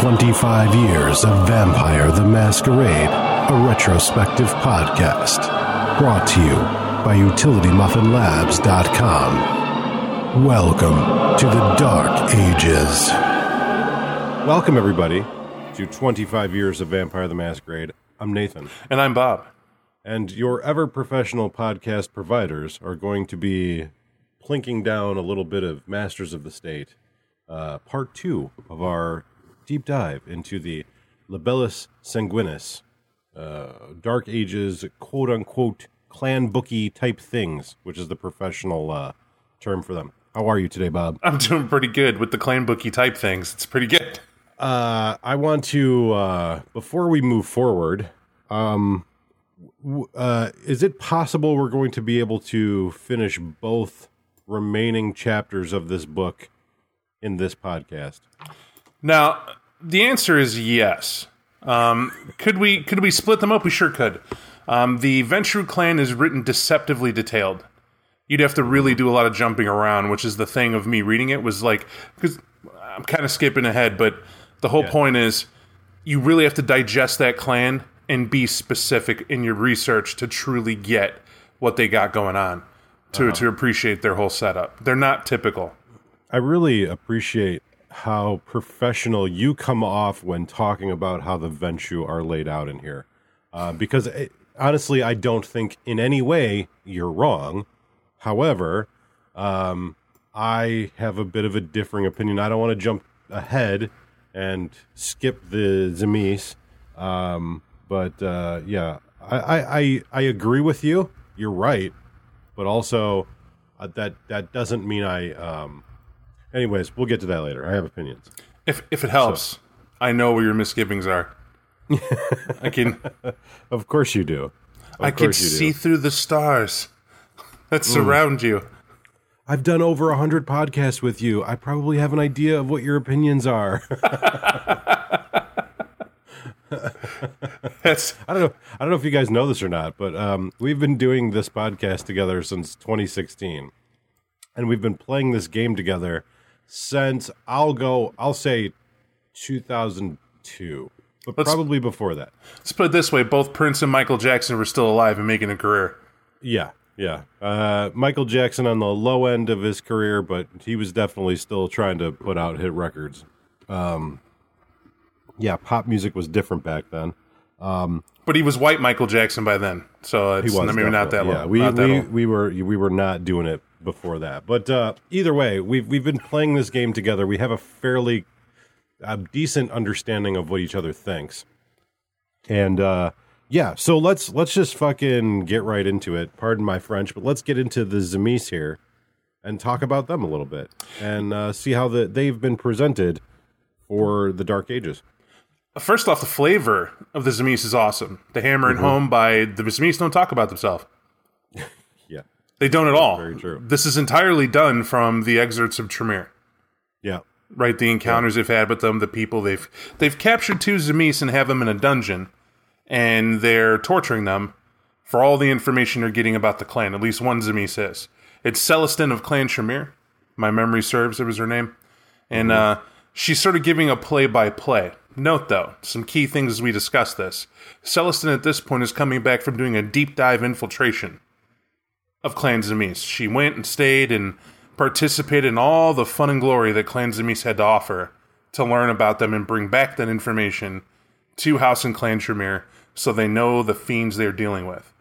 25 years of Vampire the Masquerade, a retrospective podcast. Brought to you by UtilityMuffinLabs.com. Welcome to the Dark Ages. Welcome, everybody, to 25 years of Vampire the Masquerade. I'm Nathan. And I'm Bob. And your ever professional podcast providers are going to be plinking down a little bit of Masters of the State, uh, part two of our deep dive into the Libellus Sanguinis, uh, Dark Ages, quote unquote, clan bookie type things, which is the professional uh, term for them. How are you today, Bob? I'm doing pretty good with the clan bookie type things. It's pretty good. Uh, I want to, uh, before we move forward, um, uh, is it possible we're going to be able to finish both remaining chapters of this book in this podcast? Now, the answer is yes. Um, could we could we split them up? We sure could. Um, the Ventrue clan is written deceptively detailed. You'd have to really do a lot of jumping around, which is the thing of me reading it was like because I'm kind of skipping ahead, but the whole Yeah. point is you really have to digest that clan and be specific in your research to truly get what they got going on to to appreciate their whole setup. They're not typical. I really appreciate how professional you come off when talking about how the Ventrue are laid out in here. Uh, because it, honestly, I don't think in any way you're wrong. However, um, I have a bit of a differing opinion. I don't want to jump ahead and skip the Tzimisce. Um, but uh, yeah, I, I, I, I agree with you. You're right. But also, uh, that that doesn't mean I um, Anyways, we'll get to that later. I have opinions. If if it helps, I know where your misgivings are. I can Of course you do. Of I can see through the stars that surround you. I've done over a hundred podcasts with you. I probably have an idea of what your opinions are. That's I don't know. I don't know if you guys know this or not, but um, we've been doing this podcast together since 2016, and we've been playing this game together since I'll go. I'll say 2002, but Let's- probably before that. let's put it this way: both Prince and Michael Jackson were still alive and making a career. Yeah, yeah. Uh, Michael Jackson on the low end of his career, but he was definitely still trying to put out hit records. Um, yeah, pop music was different back then. But he was white Michael Jackson by then, so it's He was maybe not that long. Yeah, we we, we were we were not doing it before that. But uh, either way, we've we've been playing this game together. We have a fairly a decent understanding of what each other thinks. And uh, yeah, so let's let's just fucking get right into it. Pardon my French, but let's get into the Tzimisce here and talk about them a little bit and uh, see how the, they've been presented for the Dark Ages. First off, the flavor of the Tzimisce is awesome. The hammer Mm-hmm. home by the Tzimisce don't talk about themselves. Yeah, They don't at all. very true. This is entirely done from the excerpts of Tremere. yeah, right? The encounters they've had with them, the people they've they've captured two Tzimisce and have them in a dungeon, and they're torturing them for all the information they're getting about the clan. At least one Tzimisce is. It's Celestin of Clan Tremere. My memory serves; it was her name, and uh, she's sort of giving a play by play. Note though, some key things as we discuss this. Celestin at this point is coming back from doing a deep dive infiltration of Clan Tzimisce. She went and stayed and participated in all the fun and glory that Clan Tzimisce had to offer to learn about them and bring back that information to House and Clan Tremere so they know the fiends they're dealing with.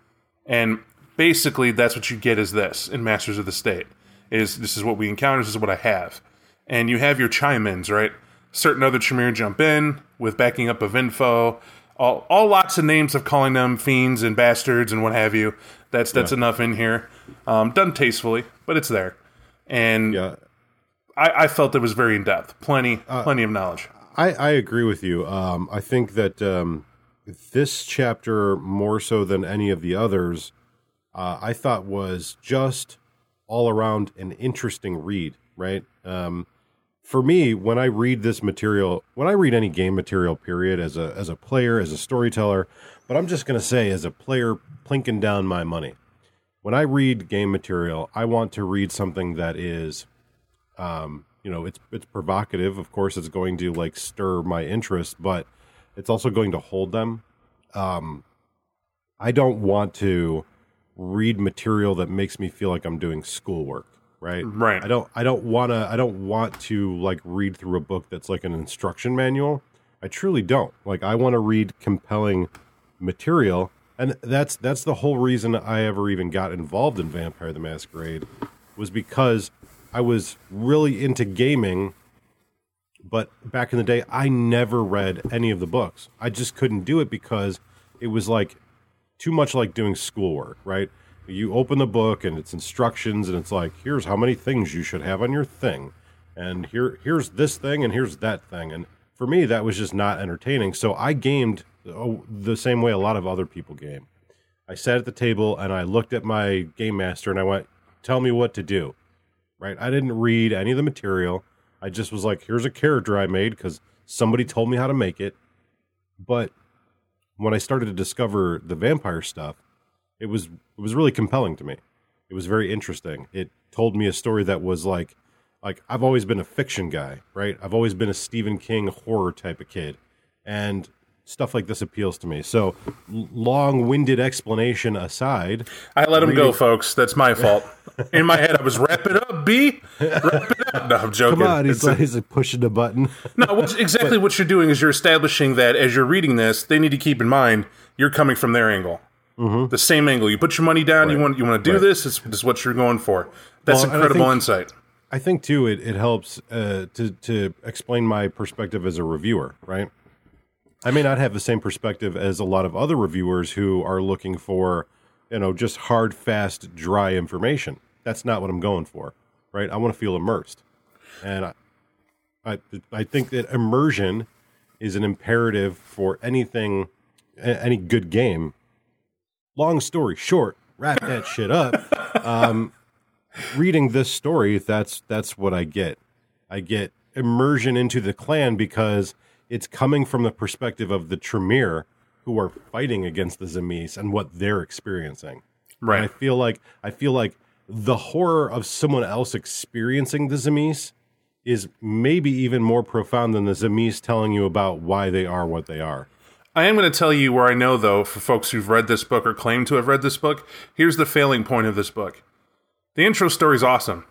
And basically that's what you get is this in Masters of the State. Is this is what we encounter, this is what I have. And you have your chime-ins, right? Certain other Tremere jump in with backing up of info. All, all lots of names of calling them fiends and bastards and what have you. That's that's enough in here. Um, done tastefully, but it's there. And yeah. I, I felt it was very in depth. Plenty, plenty of knowledge. I, I agree with you. Um, I think that um, this chapter, more so than any of the others, uh, I thought was just all around an interesting read, right? Um, for me, when I read this material, when I read any game material, period, as a as a player, as a storyteller, but I'm just gonna say, as a player, plinking down my money. When I read game material, I want to read something that is um, you know, it's it's provocative. Of course, it's going to like stir my interest, but it's also going to hold them. Um, I don't want to read material that makes me feel like I'm doing schoolwork, right? Right. I don't I don't want to I don't want to like read through a book that's like an instruction manual. I truly don't. Like I want to read compelling material and that's that's the whole reason I ever even got involved in Vampire the Masquerade was because I was really into gaming but back in the day I never read any of the books. I just couldn't do it because it was like too much like doing schoolwork, right? You open the book and it's instructions and it's like, here's how many things you should have on your thing. And here here's this thing and here's that thing. And for me that was just not entertaining. So I gamed oh, the same way a lot of other people game. I sat at the table and I looked at my game master and I went, "Tell me what to do." Right? I didn't read any of the material. I just was like, "Here's a character I made cuz somebody told me how to make it." But when I started to discover the vampire stuff, it was it was really compelling to me. It was very interesting. It told me a story that was like like I've always been a fiction guy, right? I've always been a Stephen King horror type of kid. And stuff like this appeals to me. So, long-winded explanation aside, I let him go, folks. That's my fault. In my head, I was wrap it up, B. Wrap it up. No, I'm joking. come on, he's like, he's like pushing the button. no, exactly what you're doing is you're establishing that as you're reading this, they need to keep in mind you're coming from their angle, the same angle. You put your money down. You Mm-hmm. Want you want to do Right. this. This is what you're going for. That's Well, incredible think- insight. I think too it, it helps uh, to to explain my perspective as a reviewer, right? I may not have the same perspective as a lot of other reviewers who are looking for, you know, just hard, fast, dry information. That's not what I'm going for, right? I want to feel immersed, and I, I, I think that immersion is an imperative for anything, any good game. Long story short, wrap that shit up. Um, reading this story, that's that's what I get. I get immersion into the clan because it's coming from the perspective of the Tremere who are fighting against the Tzimisce and what they're experiencing. And I Right. feel like I feel like the horror of someone else experiencing the Tzimisce is maybe even more profound than the Tzimisce telling you about why they are what they are. I am going to tell you where I know, though, for folks who've read this book or claim to have read this book, here's the failing point of this book. The intro story is awesome,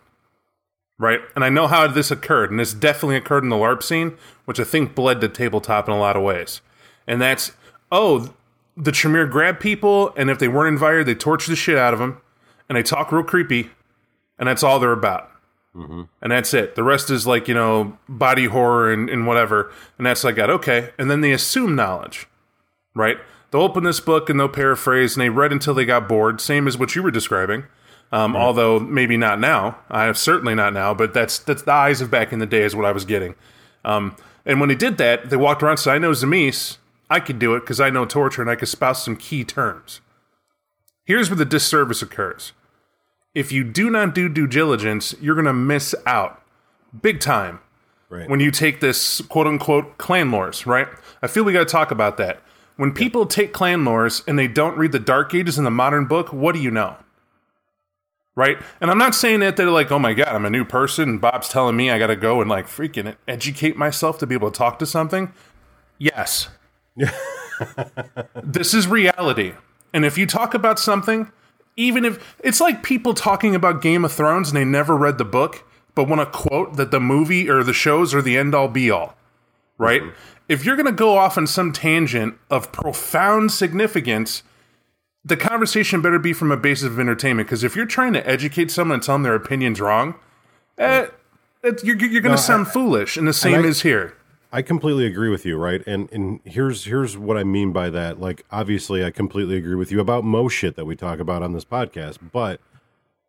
right? And I know how this occurred, and this definitely occurred in the LARP scene, which I think bled to tabletop in a lot of ways. And that's, oh, the Tremere grab people, and if they weren't invited, they torture the shit out of them, and they talk real creepy, and that's all they're about. Mm-hmm. And that's it. The rest is like, you know, body horror and, and whatever. And that's like, that. okay. And then they assume knowledge right? They'll open this book and they'll paraphrase, and they read until they got bored, same as what you were describing. Um, Although maybe not now, I have certainly not now, but that's that's the eyes of back in the day is what I was getting. Um, and when they did that, they walked around and said, "I know Tzimisce, I could do it because I know torture and I could spouse some key terms." Here's where the disservice occurs: if you do not do due diligence, you're going to miss out big time Right. when you take this quote unquote clan lores, right? I feel we got to talk about that. When people take clan lores and they don't read the Dark Ages in the modern book, what do you know? Right? And I'm not saying that they're like, oh my God, I'm a new person. and Bob's telling me I got to go and like freaking educate myself to be able to talk to something. Yes. this is reality. And if you talk about something, even if it's like people talking about Game of Thrones and they never read the book, but want to quote that the movie or the shows are the end all be all, right? Mm-hmm. If you're going to go off on some tangent of profound significance, the conversation better be from a basis of entertainment. Because if you're trying to educate someone and tell them their opinion's wrong, eh, it, you're, you're going to sound foolish. And the same I- is here. I completely agree with you, right? And and here's here's what I mean by that. Like obviously I completely agree with you about most shit that we talk about on this podcast, but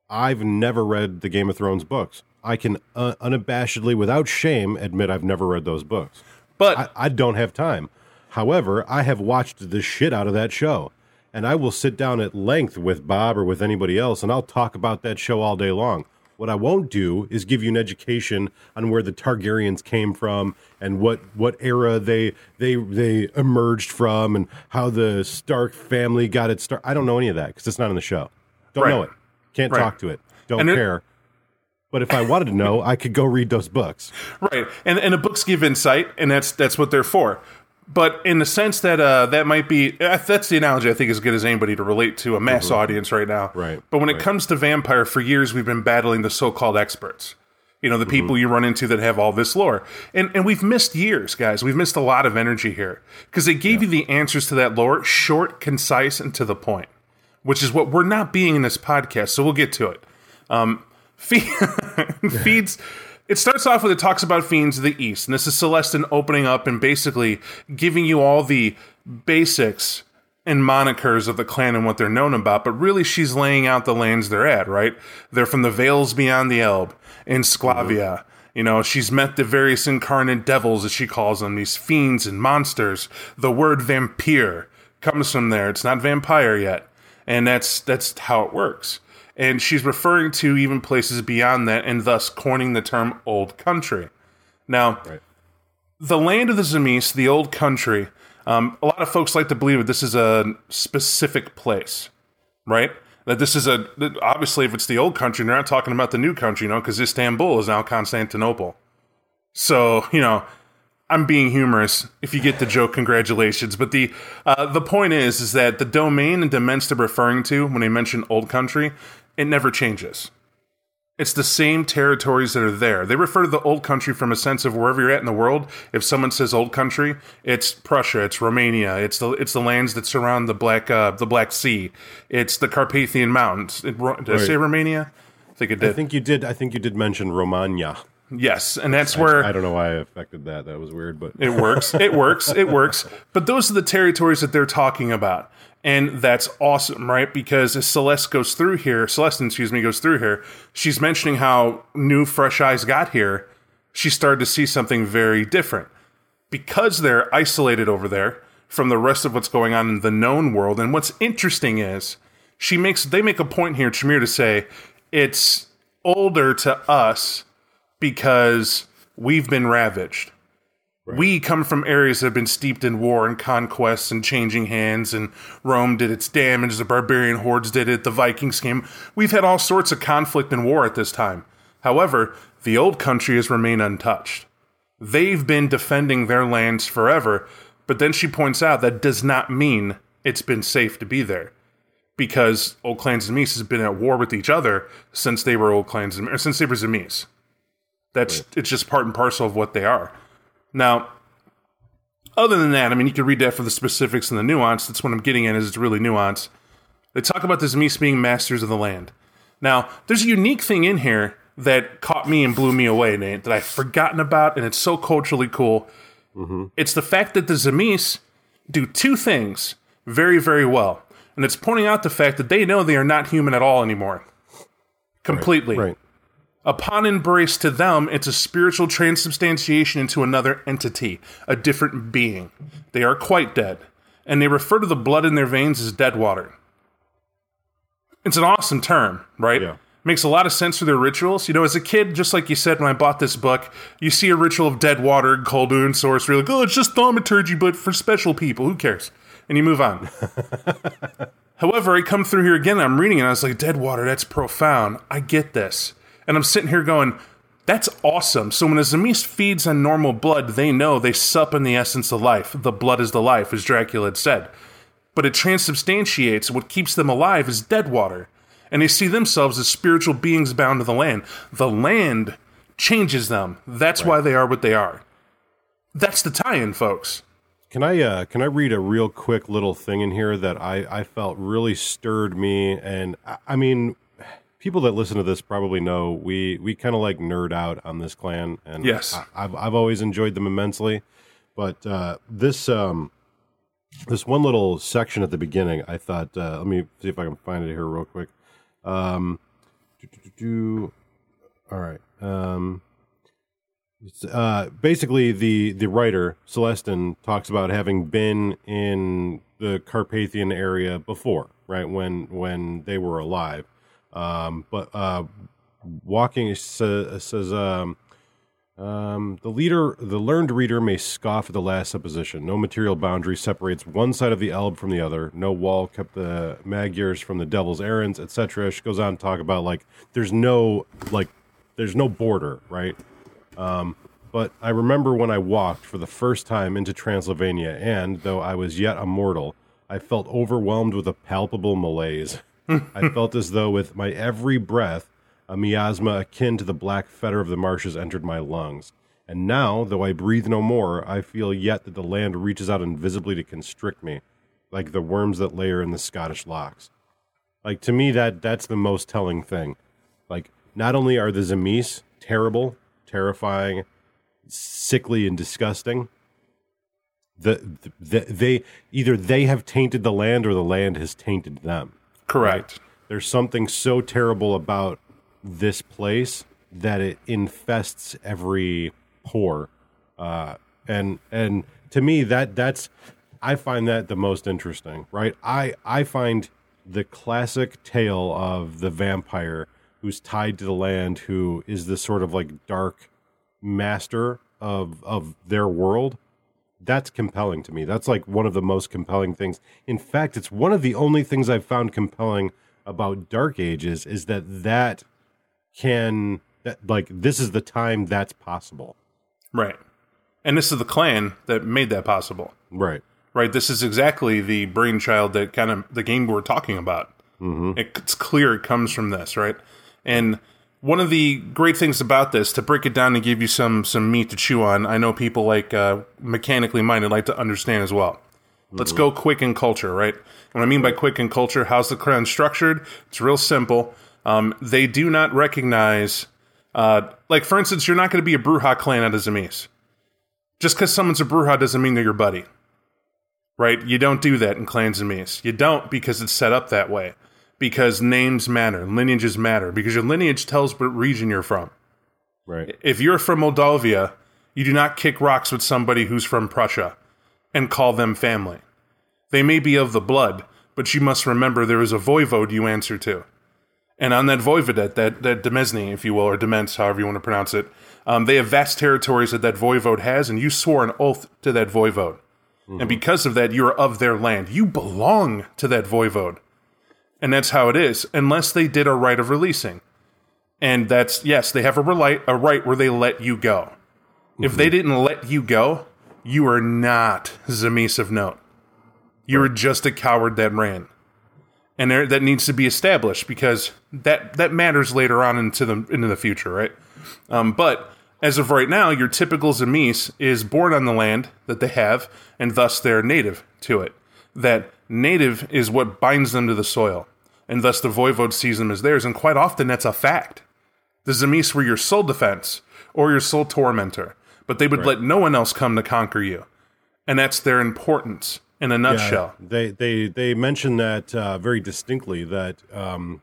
I've never read the Game of Thrones books. I can uh, unabashedly without shame admit I've never read those books. But I, I don't have time. However, I have watched the shit out of that show. And I will sit down at length with Bob or with anybody else and I'll talk about that show all day long. What I won't do is give you an education on where the Targaryens came from and what, what era they they they emerged from and how the Stark family got its start. I don't know any of that because it's not in the show. Don't know it. Can't Right. talk to it. Don't And it- care. But if I wanted to know, I could go read those books. Right, and and the books give insight, and that's that's what they're for. But in the sense that uh, that might be uh, that's the analogy I think is good as anybody to relate to a mass audience right now. Mm-hmm. Right, But when it comes to vampire, for years we've been battling the so-called experts. You know, the people Mm-hmm. you run into that have all this lore, and and we've missed years, guys. We've missed a lot of energy here because they gave you the answers to that lore, short, concise, and to the point, which is what we're not being in this podcast. So we'll get to it. Um, Fe- feeds. It starts off with it talks about fiends of the east, and this is Celestin opening up and basically giving you all the basics and monikers of the clan and what they're known about. But really, she's laying out the lands they're at. Right? They're from the Vales beyond the Elbe in Sclavia. Mm-hmm. You know, she's met the various incarnate devils, as she calls them, these fiends and monsters. The word vampire comes from there. It's not vampire yet, and that's that's how it works and she's referring to even places beyond that and thus coining the term old country. Now, Right. the land of the Zemis, the old country, um, a lot of folks like to believe that this is a specific place, right? That this is a, obviously, if it's the old country, they're not talking about the new country, you know, because Istanbul is now Constantinople. So, you know, I'm being humorous. If you get the joke, congratulations. But the uh, the point is, is that the domain and dements they're referring to when they mention old country, it never changes. It's the same territories that are there. They refer to the old country from a sense of wherever you're at in the world. If someone says old country, it's Prussia, it's Romania, it's the it's the lands that surround the Black uh, the Black Sea, it's the Carpathian Mountains. It, did I say Romania? I think it did. I think you did. I think you did mention Romagna. yes, and that's where I don't know why I affected that. That was weird, but It works. It works. It works. But those are the territories that they're talking about. And that's awesome, right? Because as Celeste goes through here, Celeste, excuse me, goes through here, she's mentioning how new fresh eyes got here. She started to see something very different. Because they're isolated over there from the rest of what's going on in the known world. And what's interesting is she makes they make a point here, Tremere, to say it's older to us because we've been ravaged. We come from areas that have been steeped in war and conquests and changing hands, and Rome did its damage, the barbarian hordes did it, the Vikings came. We've had all sorts of conflict and war at this time. However, the old country has remained untouched. They've been defending their lands forever, but then she points out that does not mean it's been safe to be there. Because old clans and Tzimisce has been at war with each other since they were old clans and since they were Tzimisce. That's it's just part and parcel of what they are. Now, other than that, I mean, you can read that for the specifics and the nuance. That's what I'm getting at. Is it's really nuanced. They talk about the Tzimisce being masters of the land. Now, there's a unique thing in here that caught me and blew me away, Nate, that I've forgotten about, and it's so culturally cool. Mm-hmm. It's the fact that the Tzimisce do two things very, very well. And it's pointing out the fact that they know they are not human at all anymore. Completely. right. Upon embrace to them, it's a spiritual transubstantiation into another entity, a different being. They are quite dead, and they refer to the blood in their veins as dead water. It's an awesome term, right? Yeah. Makes a lot of sense for their rituals. You know, as a kid, just like you said when I bought this book, you see a ritual of dead water, Koldunic sorcery, you're like, oh, it's just thaumaturgy, but for special people. Who cares? And you move on. However, I come through here again, I'm reading it, and I was like, dead water, that's profound. I get this. And I'm sitting here going, that's awesome. So when a Tzimisce feeds on normal blood, they know they sup in the essence of life. The blood is the life, as Dracula had said. But it transubstantiates, what keeps them alive is dead water. And they see themselves as spiritual beings bound to the land. The land changes them. That's why they are what they are. That's the tie in, folks. Can I uh, can I read a real quick little thing in here that I, I felt really stirred me and I, I mean people that listen to this probably know we we kind of like nerd out on this clan and Yes. I, I've I've always enjoyed them immensely but uh, this um this one little section at the beginning I thought uh, let me see if I can find it here real quick um do, do, do, do. all right um it's, uh, basically, the the writer Celestin talks about having been in the Carpathian area before, right when when they were alive. Um, but uh, walking says, says um, um, the leader, the learned reader may scoff at the last supposition. No material boundary separates one side of the Elbe from the other. No wall kept the Magyars from the devil's errands, etc. She goes on to talk about like there's no like there's no border, right? Um, but I remember when I walked for the first time into Transylvania, and though I was yet a mortal, I felt overwhelmed with a palpable malaise. I felt as though with my every breath, a miasma akin to the black fetor of the marshes entered my lungs. And now, though I breathe no more, I feel yet that the land reaches out invisibly to constrict me, like the worms that layer in the Scottish lochs. Like to me, that that's the most telling thing. Like, not only are the Tzimisce terrible, terrifying, sickly, and disgusting, the, the they either they have tainted the land or the land has tainted them. Correct. There's something so terrible about this place that it infests every pore, uh, and and to me that that's I find that the most interesting. Right? I I find the classic tale of the vampire who's tied to the land, who is this sort of like dark master of of their world that's compelling to me. That's like one of the most compelling things. In fact, it's one of the only things I've found compelling about Dark Ages is that that can that like this is the time that's possible. Right. And this is the clan that made that possible. Right. Right. This is exactly the brainchild that kind of the game we're talking about. Mm-hmm. It's clear it comes from this, right? And one of the great things about this, to break it down and give you some some meat to chew on, I know people like uh, mechanically minded like to understand as well. Let's go quick in culture, right? What I mean by quick in culture, how's the clan structured? It's real simple. Um, they do not recognize, uh, like for instance, you're not going to be a Brujah clan at a Tzimisce. Just because someone's a Brujah doesn't mean they're your buddy, right? You don't do that in clans and Tzimisce. You don't because it's set up that way. Because names matter, lineages matter, because your lineage tells what region you're from. Right. If you're from Moldavia, you do not kick rocks with somebody who's from Prussia and call them family. They may be of the blood, but you must remember there is a voivode you answer to. And on that voivodate, that, that Demesne, if you will, or Demens, however you want to pronounce it, um, they have vast territories that that voivode has, and you swore an oath to that voivode. And because of that, you are of their land. You belong to that voivode. And that's how it is, unless they did a right of releasing. And that's, yes, they have a, reli- a right where they let you go. If they didn't let you go, you are not Tzimisce of note. You were just a coward that ran. And there, that needs to be established because that, that matters later on into the into the future, right? Um, but as of right now, your typical Tzimisce is born on the land that they have, and thus they're native to it. That native is what binds them to the soil, and thus the voivode sees them as theirs, and quite often that's a fact. The Tzimisce were your sole defense or your sole tormentor, but they would let no one else come to conquer you, and that's their importance in a nutshell. They they they mention that uh, very distinctly that um,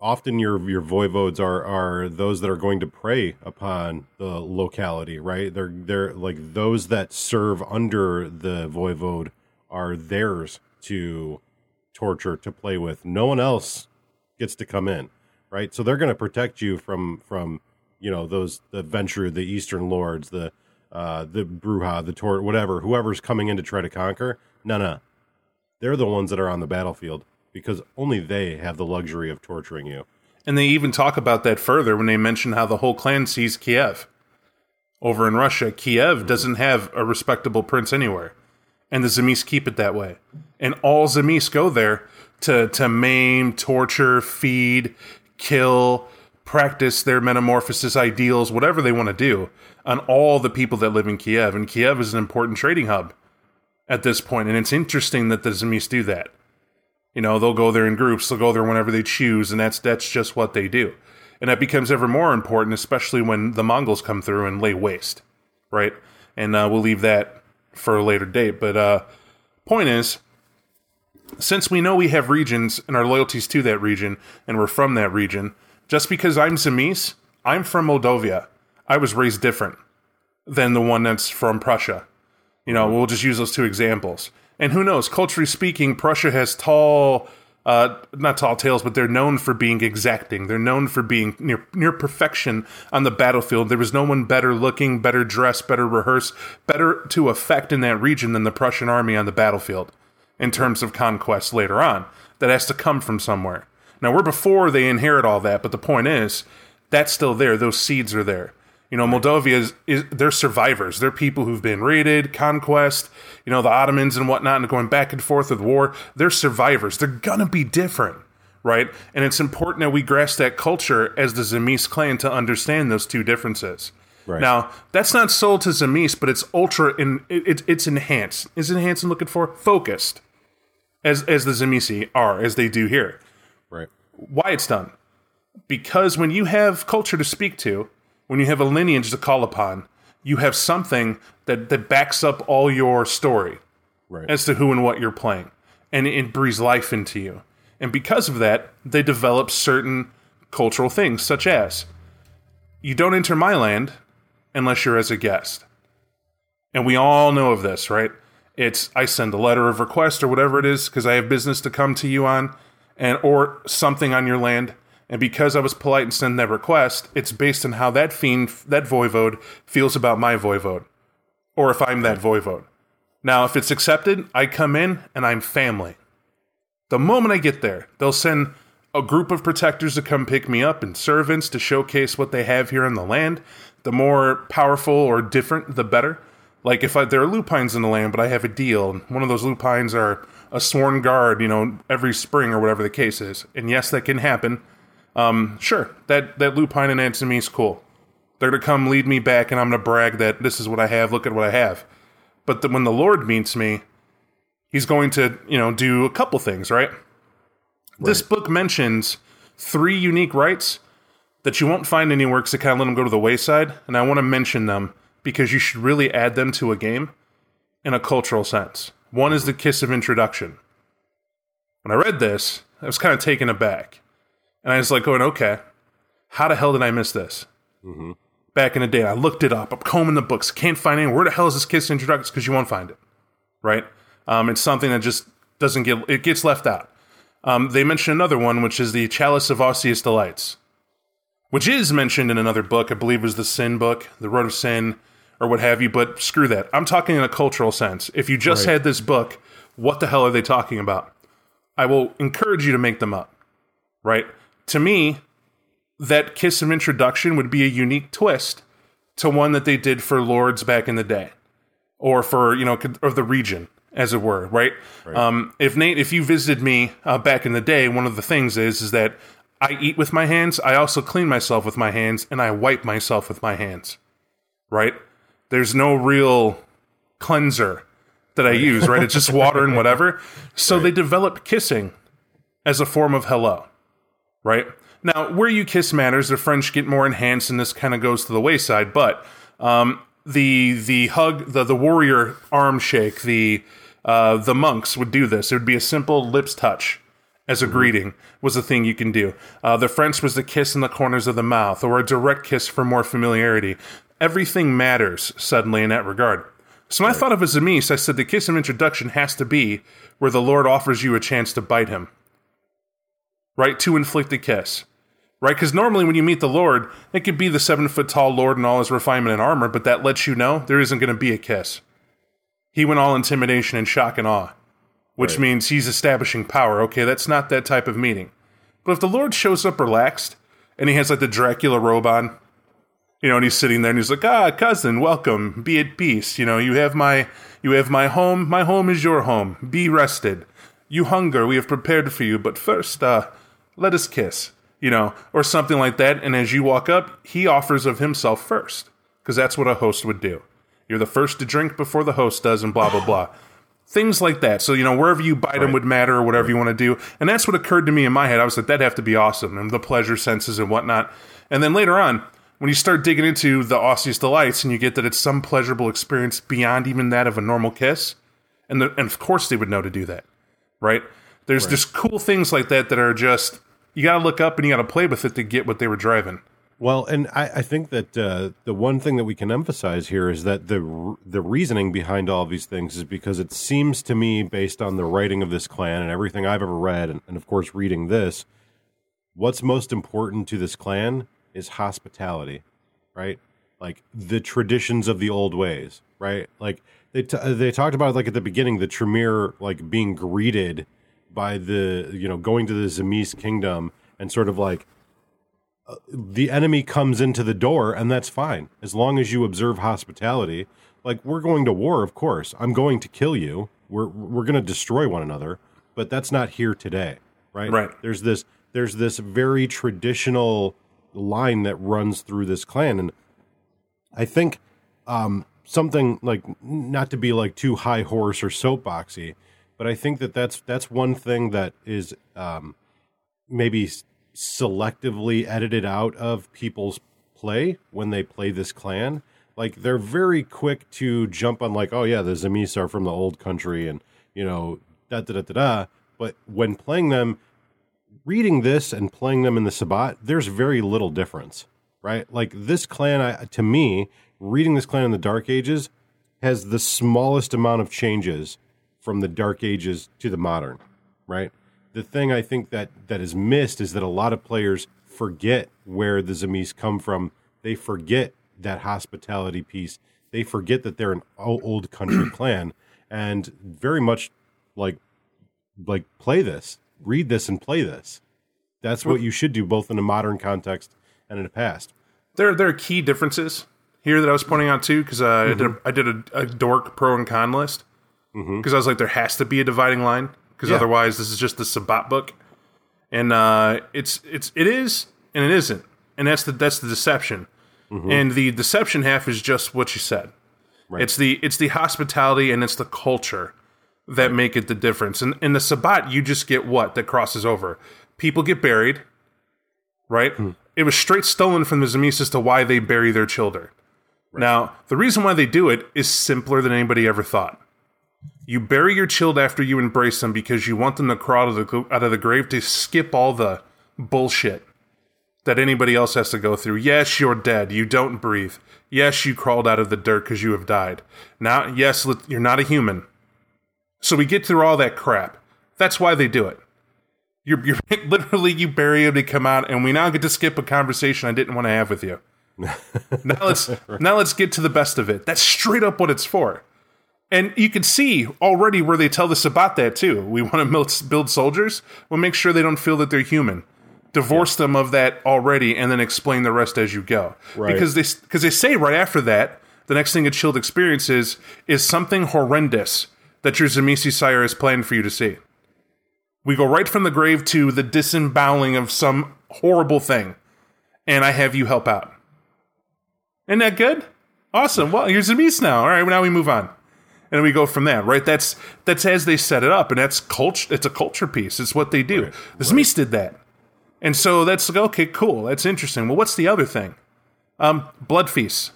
often your your voivodes are are those that are going to prey upon the locality, right? They're they're like those that serve under the voivode are theirs to torture to play with. No one else gets to come in, right? So they're going to protect you from from you know those the Ventrue, the Eastern lords, the uh, the Brujah, the Tor, whatever, whoever's coming in to try to conquer. No, no, they're the ones that are on the battlefield because only they have the luxury of torturing you. And they even talk about that further when they mention how the whole clan sees Kiev. Over in Russia, Kiev doesn't have a respectable prince anywhere. And the Tzimisce keep it that way. And all Tzimisce go there to, to maim, torture, feed, kill, practice their metamorphosis ideals, whatever they want to do, on all the people that live in Kiev. And Kiev is an important trading hub at this point. And it's interesting that the Tzimisce do that. You know, they'll go there in groups, they'll go there whenever they choose, and that's that's just what they do. And that becomes ever more important, especially when the Mongols come through and lay waste, right? And uh, we'll leave that for a later date. But uh, point is, since we know we have regions and our loyalties to that region, and we're from that region, just because I'm Tzimisce, I'm from Moldavia. I was raised different than the one that's from Prussia. You know, we'll just use those two examples. And who knows, culturally speaking, Prussia has tall, uh, not tall tales, but they're known for being exacting. They're known for being near, near perfection on the battlefield. There was no one better looking, better dressed, better rehearsed, better to effect in that region than the Prussian army on the battlefield in terms of conquest later on. That has to come from somewhere. Now, we're before they inherit all that, but the point is, that's still there. Those seeds are there. You know, Moldavia is, is they're survivors. They're people who've been raided, conquest, you know, the Ottomans and whatnot, and going back and forth with war. They're survivors. They're gonna be different, right? And it's important that we grasp that culture as the Tzimisce clan to understand those two differences. Right. Now, that's not sold to Tzimisce, but it's ultra in it, it, it's enhanced. Is enhanced I'm looking for? Focused. As as the Tzimisce are, as they do here. Right. Why it's done. Because when you have culture to speak to, when you have a lineage to call upon, you have something that, that backs up all your story Right. as to who and what you're playing. And it breathes life into you. And because of that, they develop certain cultural things, such as you don't enter my land unless you're as a guest. And we all know of this, right? It's I send a letter of request or whatever it is because I have business to come to you on and or something on your land. And because I was polite and send that request, it's based on how that fiend, that voivode, feels about my voivode. Or if I'm that voivode. Now, if it's accepted, I come in and I'm family. The moment I get there, they'll send a group of protectors to come pick me up and servants to showcase what they have here in the land. The more powerful or different, the better. Like if I, there are lupines in the land, but I have a deal, and one of those lupines are a sworn guard, you know, every spring or whatever the case is. And yes, that can happen. Um, sure, that that lupine and is cool. They're going to come lead me back, and I'm gonna brag that this is what I have. Look at what I have. But the, when the Lord meets me, he's going to, you know, do a couple things, right? This book mentions three unique rights that you won't find anywhere because it kind of let them go to the wayside. And I want to mention them because you should really add them to a game in a cultural sense. One is the kiss of introduction. When I read this, I was kind of taken aback. And I was like, going, okay, how the hell did I miss this? Back in the day, I looked it up. I'm combing the books. Can't find any. Where the hell is this kiss introduction? Because you won't find it, right? Um, it's something that just doesn't get, it gets left out. Um, they mention another one, which is the Chalice of Osseous Delights, which is mentioned in another book. I believe it was the Sin book, the Road of Sin, or what have you. But screw that. I'm talking in a cultural sense. If you just Right. had this book, what the hell are they talking about? I will encourage you to make them up, right? To me, that kiss of introduction would be a unique twist to one that they did for lords back in the day. Or for you know or the region as it were right, Um, if nate if you visited me uh, back in the day one of the things is is that i eat with my hands i also clean myself with my hands and i wipe myself with my hands right? There's no real cleanser that i use right? It's just water and whatever. So they develop kissing as a form of hello right? Now, where you kiss matters, the French get more enhanced, and this kind of goes to the wayside. But um, the the hug, the the warrior arm shake, the uh, the monks would do this. It would be a simple lips touch as a greeting was a thing you can do. Uh, the French was the kiss in the corners of the mouth, or a direct kiss for more familiarity. Everything matters suddenly in that regard. So when I thought of a Tzimisce, I said the kiss of introduction has to be where the Lord offers you a chance to bite him right? To inflict a kiss, right? Because normally when you meet the Lord, it could be the seven foot tall Lord and all his refinement and armor, but that lets you know there isn't going to be a kiss. He went all intimidation and shock and awe, which Right. means he's establishing power. Okay, that's not that type of meeting. But if the Lord shows up relaxed and he has like the Dracula robe on, you know, and he's sitting there and he's like, "Ah, cousin, welcome. Be at peace. You know, you have my you have my home. My home is your home. Be rested. You hunger, we have prepared for you, but first uh let us kiss." You know, or something like that, and as you walk up, he offers of himself first, because that's what a host would do. You're the first to drink before the host does, and blah blah blah things like that. So you know, wherever you bite them would matter, or whatever you want to do. And that's what occurred to me in my head. I was like, that'd have to be awesome, and the pleasure senses and whatnot. And then later on, when you start digging into the Osseous delights, and you get that it's some pleasurable experience beyond even that of a normal kiss, and the, and of course they would know to do that, right? There's just cool things like that that are just you got to look up and you got to play with it to get what they were driving. Well, and I, I think that uh, the one thing that we can emphasize here is that the the reasoning behind all these things is because it seems to me, based on the writing of this clan and everything I've ever read, and, and of course reading this, what's most important to this clan is hospitality, right? Like the traditions of the old ways, right? Like they t- they talked about like at the beginning the Tremere like being greeted by the you know going to the Tzimisce kingdom and sort of like uh, the enemy comes into the door, and that's fine as long as you observe hospitality. Like we're going to war, of course. I'm going to kill you. We're we're going to destroy one another, but that's not here today, right? Right. There's this there's this very traditional line that runs through this clan, and I think um, something like not to be like too high horse or soapboxy, but I think that that's that's one thing that is um, maybe selectively edited out of people's play when they play this clan. Like they're very quick to jump on like, oh yeah, the Tzimisce are from the old country and you know da da da da da. But when playing them, reading this and playing them in the Sabbat, there's very little difference, right? Like this clan, I, to me, reading this clan in the Dark Ages has the smallest amount of changes from the Dark Ages to the modern, right? The thing I think that that is missed is that a lot of players forget where the Tzimisce come from. They forget that hospitality piece. They forget that they're an old country clan, and very much like like play this, read this, and play this. That's what you should do, both in a modern context and in the past. There, there are key differences here that I was pointing out too, because uh, I did, a, I did a, a dork pro and con list Mm-hmm. because I was like, there has to be a dividing line because Yeah. otherwise this is just the Sabbat book, and uh, it's it's it is and it isn't, and that's the that's the deception, mm-hmm. and the deception half is just what you said. Right. It's the it's the hospitality and it's the culture that make it the difference. And in the Sabbat, you just get what that crosses over. People get buried, right? Hmm. It was straight stolen from the Tzimisce as to why they bury their children. Now, the reason why they do it is simpler than anybody ever thought. You bury your child after you embrace them because you want them to crawl out of the, out of the grave to skip all the bullshit that anybody else has to go through. Yes, you're dead. You don't breathe. Yes, you crawled out of the dirt because you have died. Now, yes, you're not a human. So we get through all that crap. That's why they do it. You're, you're literally you bury him to come out, and we now get to skip a conversation I didn't want to have with you. now let's now let's get to the best of it. That's straight up what it's for. And you can see already where they tell us about that too. We want to build, soldiers. We'll make sure they don't feel that they're human. Divorce them of that already, and then explain the rest as you go. Right. Because they because they say right after that, the next thing a chilled experiences is something horrendous that your Tzimisce sire has planned for you to see. We go right from the grave to the disemboweling of some horrible thing, and I have you help out. Isn't that good? Awesome. Well, here's Tzimisce now. All right, now we move on, and we go from there. Right? That's that's as they set it up, and that's culture. It's a culture piece. It's what they do. Right, The Tzimisce did that, and so that's like okay, cool. That's interesting. Well, what's the other thing? Um, blood feast.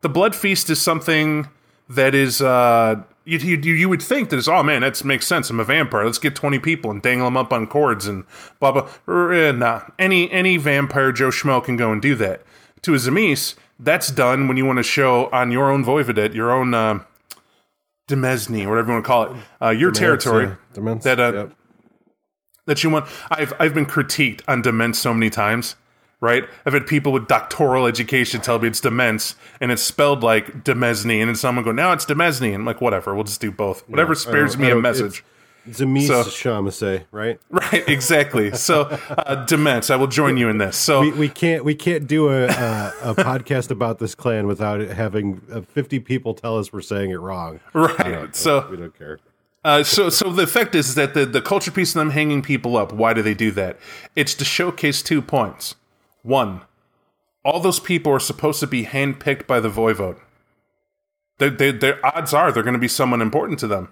The blood feast is something that is uh, you, you you would think that is oh man that makes sense. I'm a vampire. Let's get 20 people and dangle them up on cords and blah blah. Uh, nah, any any vampire Joe Schmo can go and do that. To a Tzimisce, that's done when you want to show on your own voivodate, your own uh, demesne, or whatever you want to call it, uh, your territory Demence, that uh, yep. that you want. I've I've been critiqued on demence so many times, right? I've had people with doctoral education tell me it's demence and it's spelled like demesne, and then someone go, "Now it's demesne," and I'm like, "Whatever, we'll just do both. Whatever I spares me a message." Tzimisce So- right? Right, exactly. So, uh, demence. I will join you in this. So, We, we can't we can't do a, a, a podcast about this clan without having uh, fifty people tell us we're saying it wrong. right. So, We don't care. Uh, so, so the effect is that the, the culture piece of them hanging people up. Why do they do that? It's to showcase two points. One, all those people are supposed to be handpicked by the voivode. They, they, their odds are they're going to be someone important to them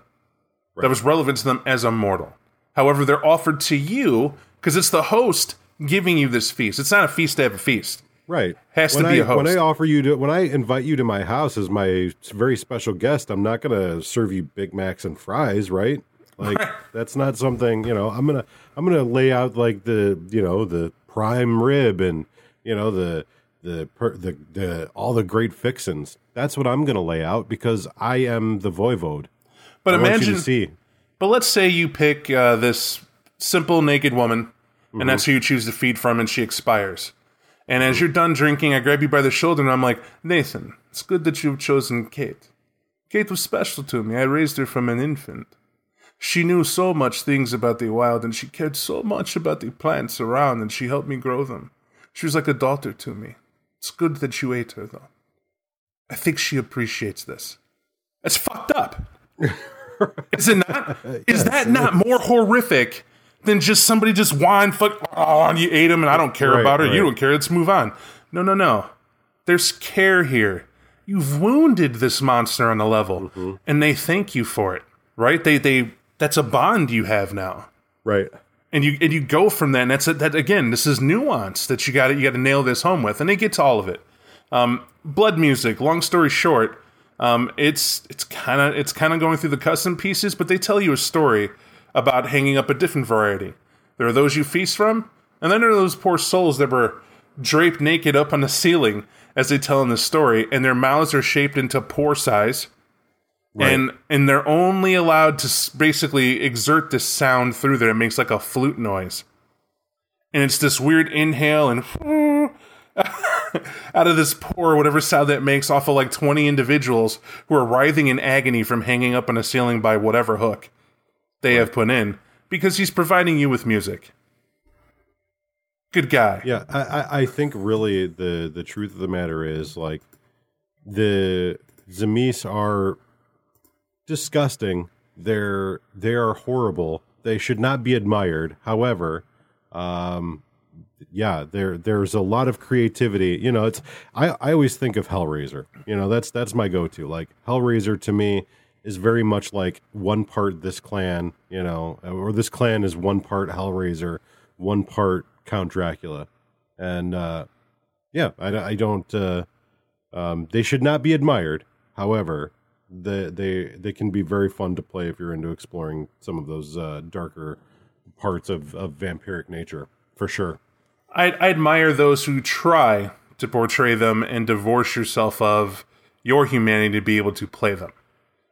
that was relevant to them as a mortal. However, they're offered to you because it's the host giving you this feast. It's not a feast to have a feast. Right. Has when to be I, a host. When I offer you to, when I invite you to my house as my very special guest, I'm not going to serve you Big Macs and fries, right? Like that's not something you know. I'm gonna I'm gonna lay out like the you know the prime rib and you know the the per, the the all the great fixins. That's what I'm gonna lay out because I am the voivode. But I imagine see. But let's say you pick uh, this simple naked woman, and that's who you choose to feed from, and she expires. And as you're done drinking, I grab you by the shoulder, and I'm like, Nathan, it's good that you've chosen Kate. Kate was special to me. I raised her from an infant. She knew so much things about the wild, and she cared so much about the plants around, and she helped me grow them. She was like a daughter to me. It's good that you ate her, though. I think she appreciates this. That's fucked up. Is it not? Is that not more horrific than just somebody just whine, fuck, oh, and you ate him and I don't care Right, about her. You don't care. Let's move on. No, no, no. There's care here. You've wounded this monster on a level, Mm-hmm. and they thank you for it, right? They, they, that's a bond you have now Right. and you and you go from that. And that's that again. This is nuance that you got to you got to nail this home with, and they get to all of it. Um, blood music. Long story short, um, it's it's kind of it's kind of going through the custom pieces, but they tell you a story about hanging up a different variety. There are those you feast from, and then there are those poor souls that were draped naked up on the ceiling as they tell in the story, and their mouths are shaped into poor size and and they're only allowed to basically exert this sound through there. It makes like a flute noise, and it's this weird inhale and out of this poor whatever sound that makes off of like twenty individuals who are writhing in agony from hanging up on a ceiling by whatever hook they have put in because he's providing you with music. Good guy. Yeah, I, I, I think really the the truth of the matter is like the Tzimisce are disgusting. They're they are horrible. They should not be admired. However, um, yeah, there there's a lot of creativity. You know, it's I, I always think of Hellraiser. You know, that's that's my go to. Like Hellraiser to me is very much like one part this clan, you know, or this clan is one part Hellraiser, one part Count Dracula, and uh, yeah, I, I don't. Uh, um, they should not be admired. However, the, they they can be very fun to play if you're into exploring some of those uh, darker parts of, of vampiric nature, for sure. I, I admire those who try to portray them and divorce yourself of your humanity to be able to play them,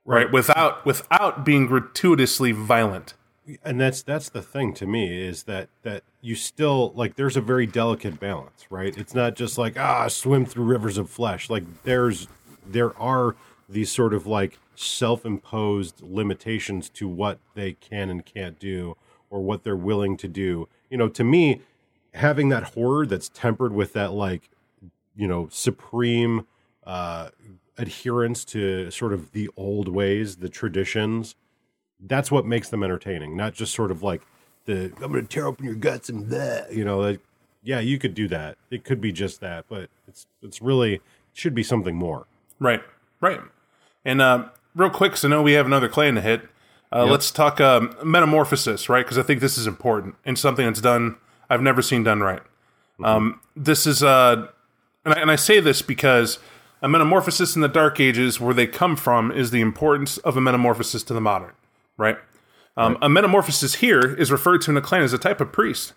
right? Without without being gratuitously violent. and that's that's the thing to me is that that you still like there's a very delicate balance right it's not just like ah swim through rivers of flesh like there's there are these sort of like self-imposed limitations to what they can and can't do or what they're willing to do you know to me having that horror that's tempered with that like you know supreme uh adherence to sort of the old ways the traditions that's what makes them entertaining, not just sort of like the I'm going to tear open your guts and that, you know, like yeah, you could do that. It could be just that, but it's it's really it should be something more. Right, right. And uh, real quick, so now we have another clan to hit. Uh, Let's talk um, metamorphosis, right? Because I think this is important and something that's done I've never seen done right. Um, this is, uh, and, I, and I say this because a metamorphosis in the Dark Ages, where they come from, is the importance of a metamorphosis to the modern, right? Um, A metamorphosis here is referred to in a clan as a type of priest.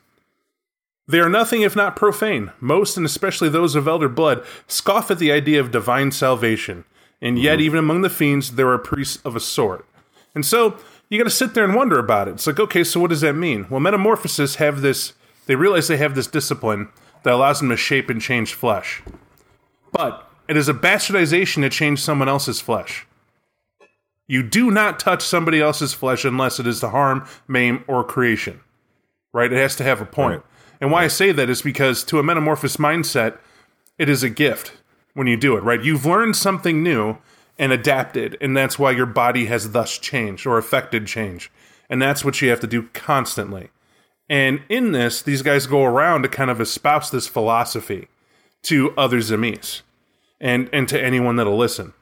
They are nothing if not profane. Most, and especially those of elder blood, scoff at the idea of divine salvation. And yet, even among the fiends, there are priests of a sort. And so, you got to sit there and wonder about it. It's like, okay, so what does that mean? Well, metamorphosis have this, they realize they have this discipline that allows them to shape and change flesh. But it is a bastardization to change someone else's flesh. You do not touch somebody else's flesh unless it is to harm, maim, or creation. Right? It has to have a point. Right. And why I say that is because to a metamorphosis mindset, it is a gift when you do it, right? You've learned something new and adapted, and that's why your body has thus changed or affected change. And that's what you have to do constantly. And in this, these guys go around to kind of espouse this philosophy to other Tzimisce and, and to anyone that'll listen.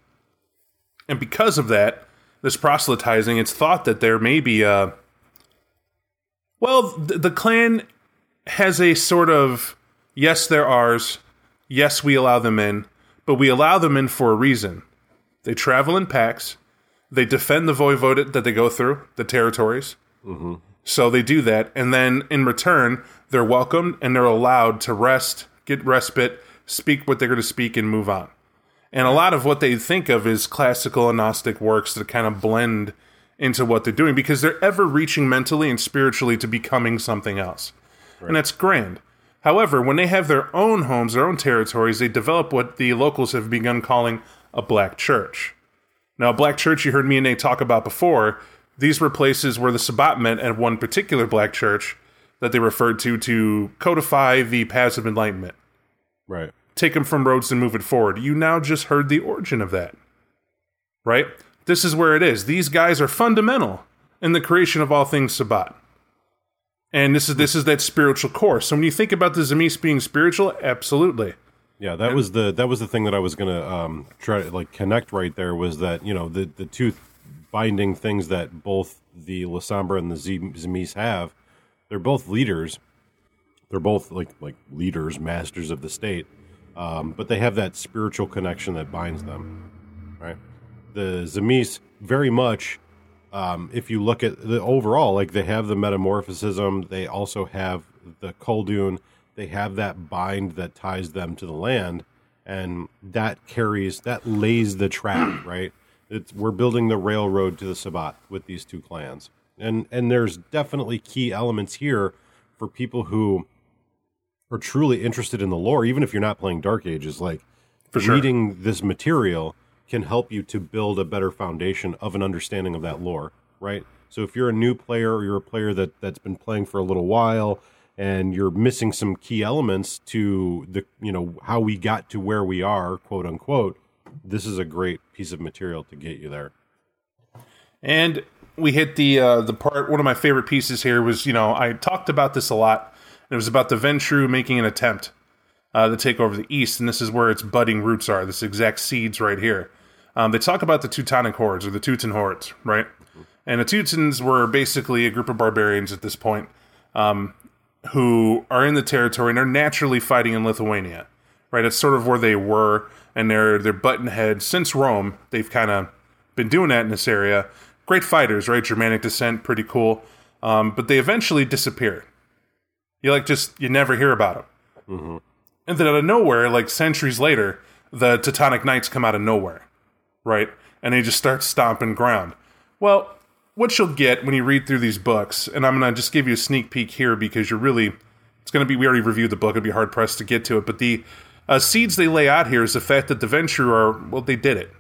And because of that, this proselytizing, it's thought that there may be a. Well, the, the clan has a sort of yes, they're ours. Yes, we allow them in, but we allow them in for a reason. They travel in packs. They defend the voivodate that they go through, the territories. Mm-hmm. So they do that, and then in return, they're welcomed and they're allowed to rest, get respite, speak what they're going to speak, and move on. And a lot of what they think of is classical and Gnostic works that kind of blend into what they're doing because they're ever reaching mentally and spiritually to becoming something else. And that's grand. However, when they have their own homes, their own territories, they develop what the locals have begun calling a black church. Now, a black church you heard me and Nate talk about before, these were places where the Sabbat met at one particular black church that they referred to to codify the paths of enlightenment. Right. take them from roads and move it forward. You now just heard the origin of that. Right? This is where it is. These guys are fundamental in the creation of all things Sabbat. And this is this is that spiritual core. So when you think about the Tzimisce being spiritual, absolutely. Yeah, that was the that was the thing that I was gonna um, try to like connect right there was that you know the the two binding things that both the Lasombra and the Tzimisce have, they're both leaders. They're both like like leaders, masters of the state, um, but they have that spiritual connection that binds them, right? The Tzimisce very much. Um, if you look at the overall, like they have the metamorphism, they also have the Koldun, they have that bind that ties them to the land, and that carries that lays the track, right? It's, we're building the railroad to the Sabbat with these two clans, and and there's definitely key elements here for people who are truly interested in the lore, even if you're not playing Dark Ages. Like For sure. reading this material can help you to build a better foundation of an understanding of that lore, right? So if you're a new player or you're a player that that's been playing for a little while and you're missing some key elements to the you know how we got to where we are, quote unquote, this is a great piece of material to get you there. And we hit the uh, the part. One of my favorite pieces here was, you know, I talked about this a lot. It was about the Ventrue making an attempt uh, to take over the East, and this is where its budding roots are. This exact seeds right here. Um, they talk about the Teutonic hordes or the Teuton hordes, right? And the Teutons were basically a group of barbarians at this point um, who are in the territory and are naturally fighting in Lithuania, right? It's sort of where they were, and they're they're button heads since Rome. They've kind of been doing that in this area. Great fighters, right? Germanic descent, pretty cool. Um, but they eventually disappear. You like just you never hear about them. And then out of nowhere, like centuries later, the Teutonic Knights come out of nowhere, right? And they just start stomping ground. Well, what you'll get when you read through these books, and I'm going to just give you a sneak peek here because you're really, it's going to be, we already reviewed the book, it'd be hard pressed to get to it, but the uh, seeds they lay out here is the fact that the Ventrue are, well, they did it.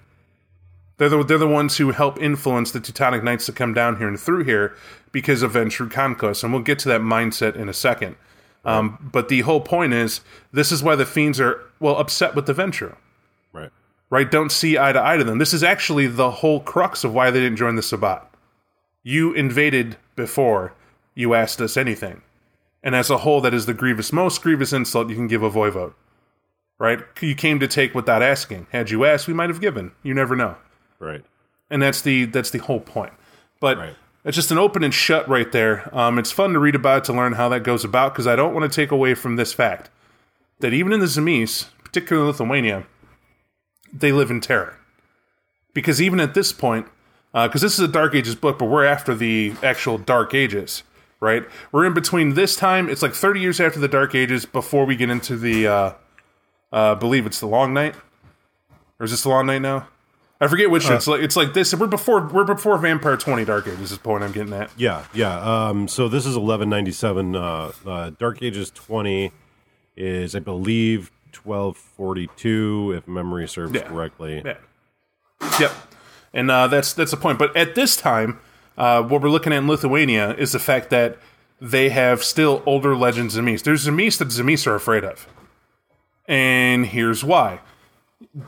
They're the, they're the ones who help influence the Teutonic Knights to come down here and through here because of Ventrue conquest. And we'll get to that mindset in a second. Um, but the whole point is this is why the Fiends are, well, upset with the Ventrue, Right. right? Don't see eye to eye to them. This is actually the whole crux of why they didn't join the Sabbat. You invaded before you asked us anything. And as a whole, that is the grievous, most grievous insult you can give a voivode. Right? You came to take without asking. Had you asked, we might have given. You never know Right. and that's the that's the whole point. But Right. it's just an open and shut right there. Um, it's fun to read about to learn how that goes about because I don't want to take away from this fact that even in the Tzimisce, particularly Lithuania, they live in terror. Because even at this point, because this is a Dark Ages book, but we're after the actual Dark Ages, right? We're in between this time. It's like 30 years after the Dark Ages before we get into the, uh, uh, believe it's the Long Night, or is this the Long Night now? I forget which. one. it's like it's like this. We're before we're before Vampire Twenty Dark Ages. Is the point I'm getting at? Yeah, yeah. Um, so this is 1197. Uh, uh, Dark Ages 20 is, I believe, 1242, if memory serves Yeah. correctly. Yeah. Yep. And uh, that's that's the point. But at this time, uh, what we're looking at in Lithuania is the fact that they have still older legends Tzimisce. There's Tzimisce that Tzimisce are afraid of, and here's why.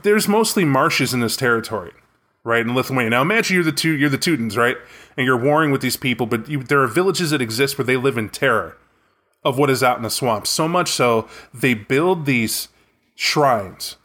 There's mostly marshes in this territory, right in Lithuania. Now imagine you're the two you're the Teutons, right, and you're warring with these people, but you, there are villages that exist where they live in terror of what is out in the swamp. So much so they build these shrines,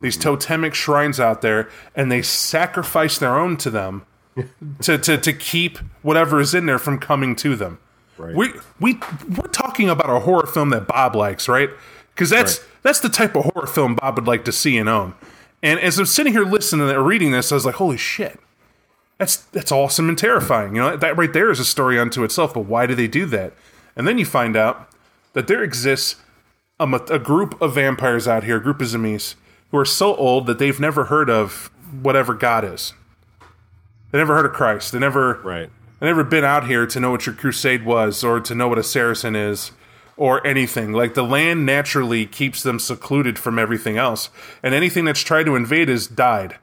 these mm-hmm. totemic shrines out there, and they sacrifice their own to them to, to, to keep whatever is in there from coming to them. Right. We we we're talking about a horror film that Bob likes, right? Because that's Right. That's the type of horror film Bob would like to see and own. And as I'm sitting here listening or reading this, I was like, "Holy shit, that's that's awesome and terrifying." You know, that right there is a story unto itself. But why do they do that? And then you find out that there exists a, a group of vampires out here, a group of Tzimisce, who are so old that they've never heard of whatever God is. They never heard of Christ. They never Right. I've never been out here to know what your crusade was or to know what a Saracen is or anything. Like the land naturally keeps them secluded from everything else. And anything that's tried to invade has died.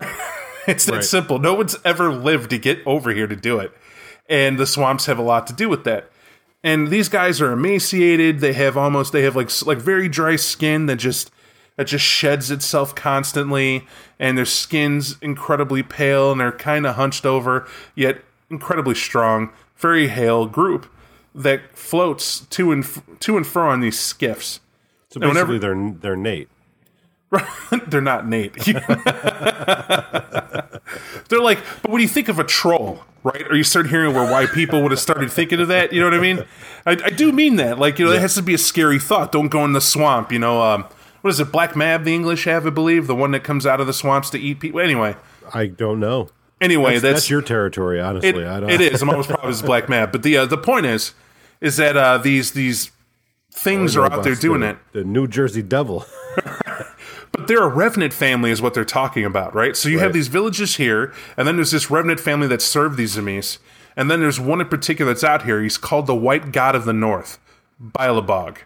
it's that Right. simple. No one's ever lived to get over here to do it. And the swamps have a lot to do with that. And these guys are emaciated. They have almost they have like like very dry skin that just that just sheds itself constantly, and their skin's incredibly pale and they're kind of hunched over, yet incredibly strong. Very hale group that floats to and f- to and fro on these skiffs. So basically, whenever- they're they're Nate. They're not Nate. They're like, but when you think of a troll, right? Or you start hearing where why people would have started thinking of that. You know what I mean? I, I do mean that. Like, you know, it has to be a scary thought. Don't go in the swamp. You know, um, what is it? Black Mab, the English have, I believe, the one that comes out of the swamps to eat people. Anyway, I don't know. Anyway, That's, that's, that's your territory, honestly. it, I don't. it is. I'm almost positive it's Black Mab. But the uh, the point is, is that uh, these these things are out there doing the, it. The New Jersey Devil. But they're a revenant family, is what they're talking about, right? So you have these villages here, and then there's this revenant family that serve these Tzimisce, and then there's one in particular that's out here. He's called the White God of the North, Bilabog,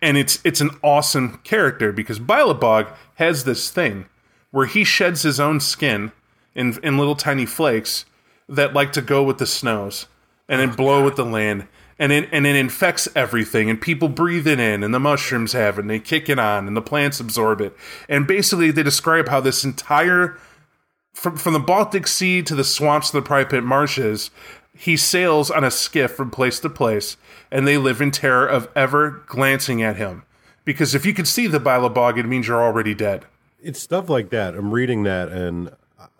and it's it's an awesome character because Bilabog has this thing where he sheds his own skin in in little tiny flakes that like to go with the snows and then blow with the land. And it, and it infects everything, and people breathe it in, and the mushrooms have it, and they kick it on, and the plants absorb it. And basically, they describe how this entire, from, from the Baltic Sea to the swamps to the Pripyat marshes, he sails on a skiff from place to place, and they live in terror of ever glancing at him. Because if you could see the Bilabog, it means you're already dead. it's stuff like that. I'm reading that, and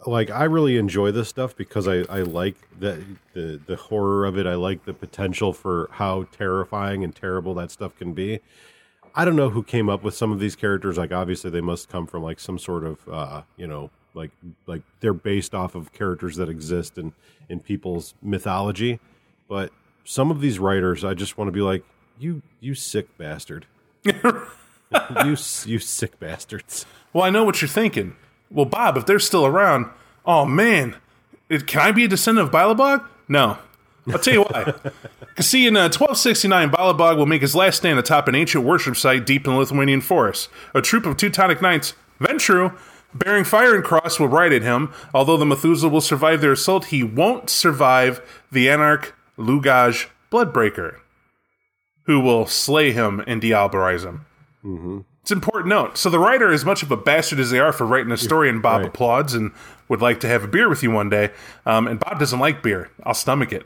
like I really enjoy this stuff because I I like the the the horror of it. I like the potential for how terrifying and terrible that stuff can be. I don't know who came up with some of these characters. Like obviously they must come from like some sort of uh, you know like like they're based off of characters that exist in in people's mythology. But some of these writers, I just want to be like you you sick bastard. you you sick bastards. Well, I know what you're thinking. Well, Bob, if they're still around, oh man, it, can I be a descendant of Bilabog? No. I'll tell you why. Because see, in uh, 1269, Bilabog will make his last stand atop an ancient worship site deep in the Lithuanian forest. A troop of Teutonic knights, Ventrue, bearing fire and cross, will ride at him. Although the Methuselah will survive their assault, he won't survive the Anarch Lugaj Bloodbreaker, who will slay him and diabolarize him. It's an important note. So the writer, as much of a bastard as they are for writing a story, and Bob Right. applauds and would like to have a beer with you one day. Um, and Bob doesn't like beer. I'll stomach it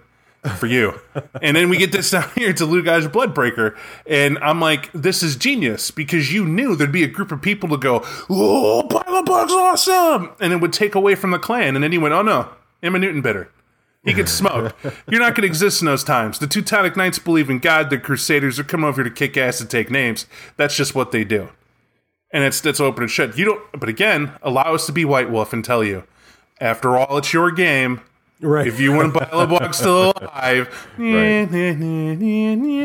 for you. and then we get this down here to Lugaj Bloodbreaker, and I'm like, this is genius because you knew there'd be a group of people to go, "Oh, Bilabog's awesome," and it would take away from the clan. And then he went, "Oh no, Emma Newton bitter." He gets smoked. You're not going to exist in those times. The Teutonic Knights believe in God. The Crusaders are coming over here to kick ass and take names. That's just what they do. And it's that's open and shut. You don't. But again, allow us to be White Wolf and tell you, after all, it's your game. Right. If you want to buy Bilabog still alive,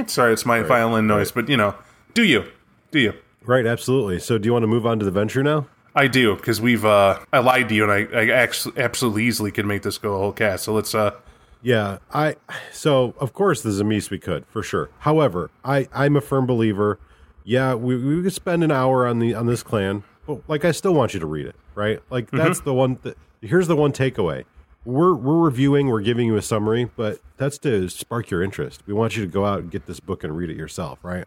sorry, it's my violin noise, but you know, do you? Do you? Right, absolutely. So, do you want to move on to the Ventrue now? I do because we've. uh I lied to you, and I, I actually absolutely easily could make this go a whole cast. So let's. uh Yeah, I. So, of course, the Tzimisce we could for sure. However, I I'm a firm believer. Yeah, we we could spend an hour on the on this clan, but like I still want you to read it, right? Like that's the one. Th- here's the one takeaway. We're we're reviewing, we're giving you a summary, but that's to spark your interest. We want you to go out and get this book and read it yourself, right?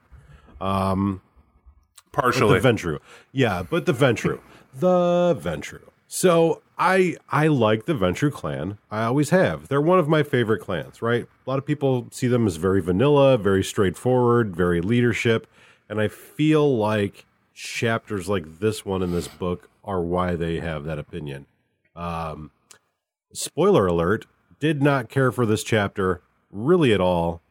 Partially. The Ventrue. Yeah, but the Ventrue. the Ventrue. So I I like the Ventrue clan. I always have. They're one of my favorite clans, right? A lot of people see them as very vanilla, very straightforward, very leadership, and I feel like chapters like this one in this book are why they have that opinion. Um spoiler alert, did not care for this chapter really at all.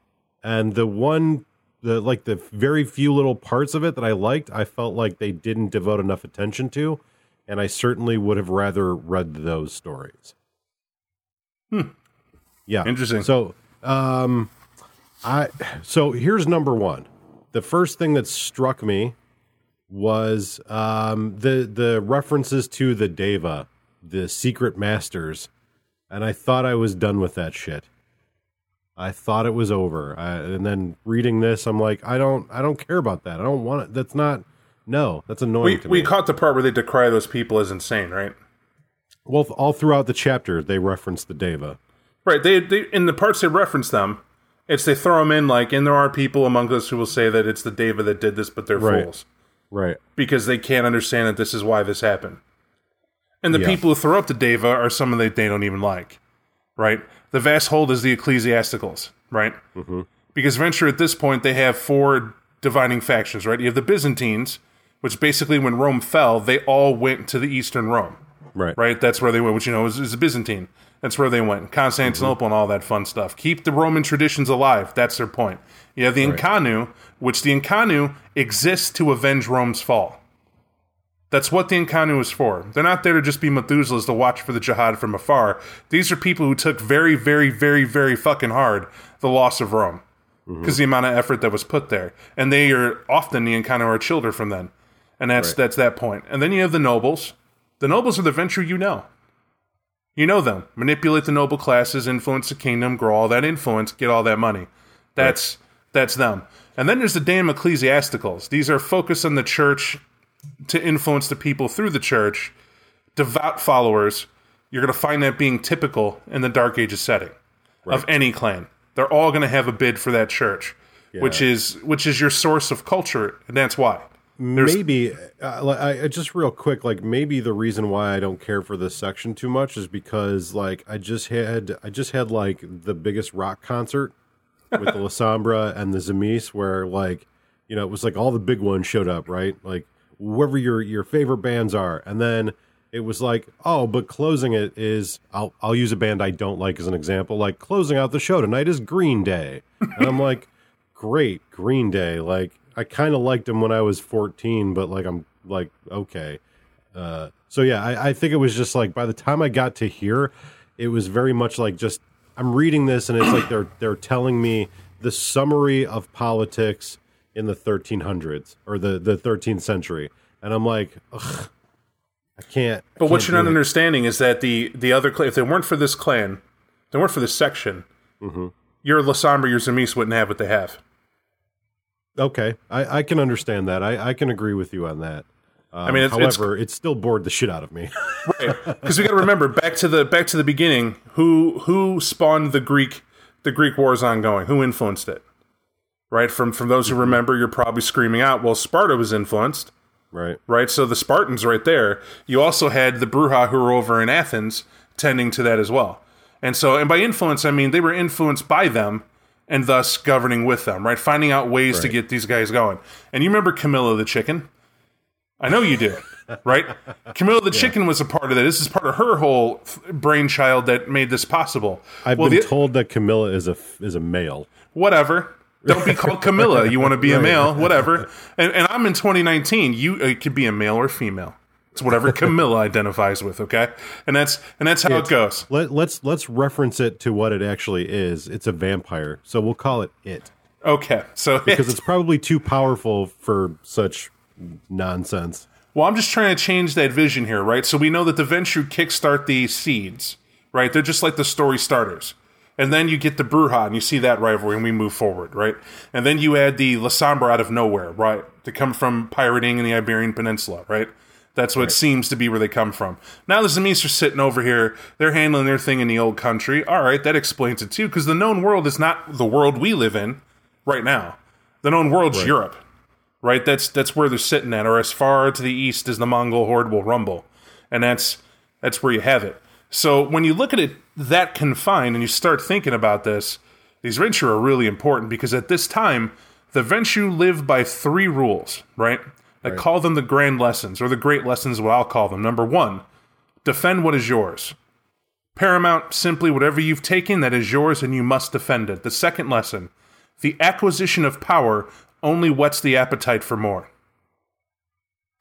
And the one the like the very few little parts of it that I liked, I felt like they didn't devote enough attention to, and I certainly would have rather read those stories. Hmm. Yeah. Interesting. So, um, I so here's number one. The first thing that struck me was um, the the references to the Deva, the secret masters, and I thought I was done with that shit. I thought it was over, I, and then reading this, I'm like, I don't, I don't care about that. I don't want it. That's not. No, that's annoying we me. caught the part where they decry those people as insane, right? well, all throughout the chapter, they reference the Deva. Right. They, they in the parts they reference them, It's they throw them in like, and there are people among us who will say that it's the Deva that did this, but they're Right. fools Right. because they can't understand that this is why this happened. And the Yeah. people who throw up the Deva are someone that they don't even like, right? The vast hold is the ecclesiasticals, right? Mm-hmm. Because Ventrue at this point they have four dividing factions, right? You have the Byzantines, which basically when Rome fell, they all went to the Eastern Rome, Right. right? That's where they went, which you know is, is Byzantine. That's where they went. Constantinople and all that fun stuff. Keep the Roman traditions alive. That's their point. You have the Incarnu, which the Incarnu exists to avenge Rome's fall. That's what the Incarnu is for. They're not there to just be Methuselahs to watch for the jihad from afar. These are people who took very, very, very, very fucking hard the loss of Rome mm-hmm. because the amount of effort that was put there, and they are often the Incarnu are children from then, and that's Right. that's that point. And then you have the nobles. The nobles are the Ventrue you know. You know them. Manipulate the noble classes, influence the kingdom, grow all that influence, get all that money. That's that's them. And then there's the damn ecclesiasticals. These are focused on the church to influence the people through the church, devout followers. You're going to find that being typical in the Dark Ages setting of any clan. They're all going to have a bid for that church, which is which is your source of culture, and that's why. There's- maybe uh, I, just real quick like maybe the reason why i don't care for this section too much is because like i just had i just had like the biggest rock concert with the Lasombra and the Tzimisce where like you know it was like all the big ones showed up right like whoever your your favorite bands are. And then it was like oh but closing it is i'll i'll use a band i don't like as an example like closing out the show tonight is green day. And i'm like great green day. Like i kind of liked them when i was 14 but like i'm like okay. Uh so yeah I, I think it was just like by the time i got to here it was very much like just i'm reading this and it's like they're they're telling me the summary of politics in the 1300s or the the 13th century and i'm like ugh, i can't But what can't you're not it. understanding is that the the other clan, if they weren't for this clan, if they weren't for this section, Mm-hmm. your Lasombra, your Tzimisce wouldn't have what they have. okay i i can understand that i i can agree with you on that um, I mean, it's- it's- however, it still bored the shit out of me. Because we got to remember back to the back to the beginning. Who who spawned the Greek the Greek wars ongoing? Who influenced it? Right from from those Mm-hmm. who remember, you're probably screaming out. Well, Sparta was influenced. right. right? So the Spartans right there. You also had the Brujah who were over in Athens tending to that as well. And so, and by influence, I mean they were influenced by them and thus governing with them, right? Finding out ways to get these guys going. And you remember Camilla the chicken? I know you do, right? Camilla the chicken was a part of that. This is part of her whole f- brainchild that made this possible. I've well, been the- told that Camilla is a is a male. whatever. Don't be called Camilla. You want to be a male, whatever. And, and I'm in 2019. You it could be a male or female. It's whatever Camilla identifies with. Okay, and that's and that's how it goes. Let, let's let's reference it to what it actually is. It's a vampire, so we'll call it it Okay, so because it's probably too powerful for such nonsense. Well, I'm just trying to change that vision here, right? So we know that the Ventrue kickstart the seeds, right? They're just like the story starters. And then you get the Brujah, and you see that rivalry, and we move forward, right? And then you add the Lasombra out of nowhere, right? To come from pirating in the Iberian Peninsula, right? That's what seems to be where they come from. Now the Tzimisce are sitting over here. They're handling their thing in the old country. All right, that explains it too, because the known world is not the world we live in right now. The known world's Europe right? That's that's where they're sitting at, or as far to the east as the Mongol horde will rumble, and that's that's where you have it. So when you look at it that confined, and you start thinking about this, these Ventrue are really important because at this time, the Ventrue live by three rules, right? I call them the grand lessons, or the great lessons, what I'll call them. Number one, defend what is yours. Paramount, simply whatever you've taken that is yours and you must defend it. The second lesson, the acquisition of power only whets the appetite for more.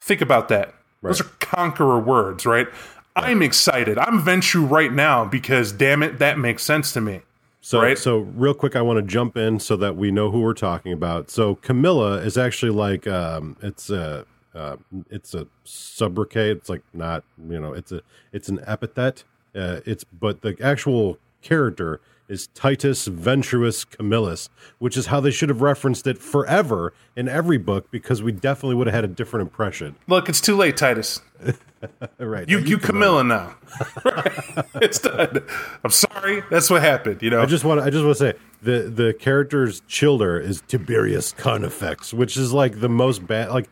Think about that. Those are conqueror words, right? I'm excited. I'm Ventrue right now because damn it, that makes sense to me. So, Right. so real quick, I want to jump in so that we know who we're talking about. So, Camilla is actually like um, it's a uh, it's a sobriquet. It's like not you know it's a it's an epithet. Uh, it's but the actual character is Titus Ventruus Camillus, which is how they should have referenced it forever in every book because we definitely would have had a different impression. Look, it's too late, Titus. right. You, you Camilla now. it's done. I'm sorry. That's what happened. You know. I just want to, I just want to say the the character's childer is Tiberius Carnifex, which is like the most bad. Like,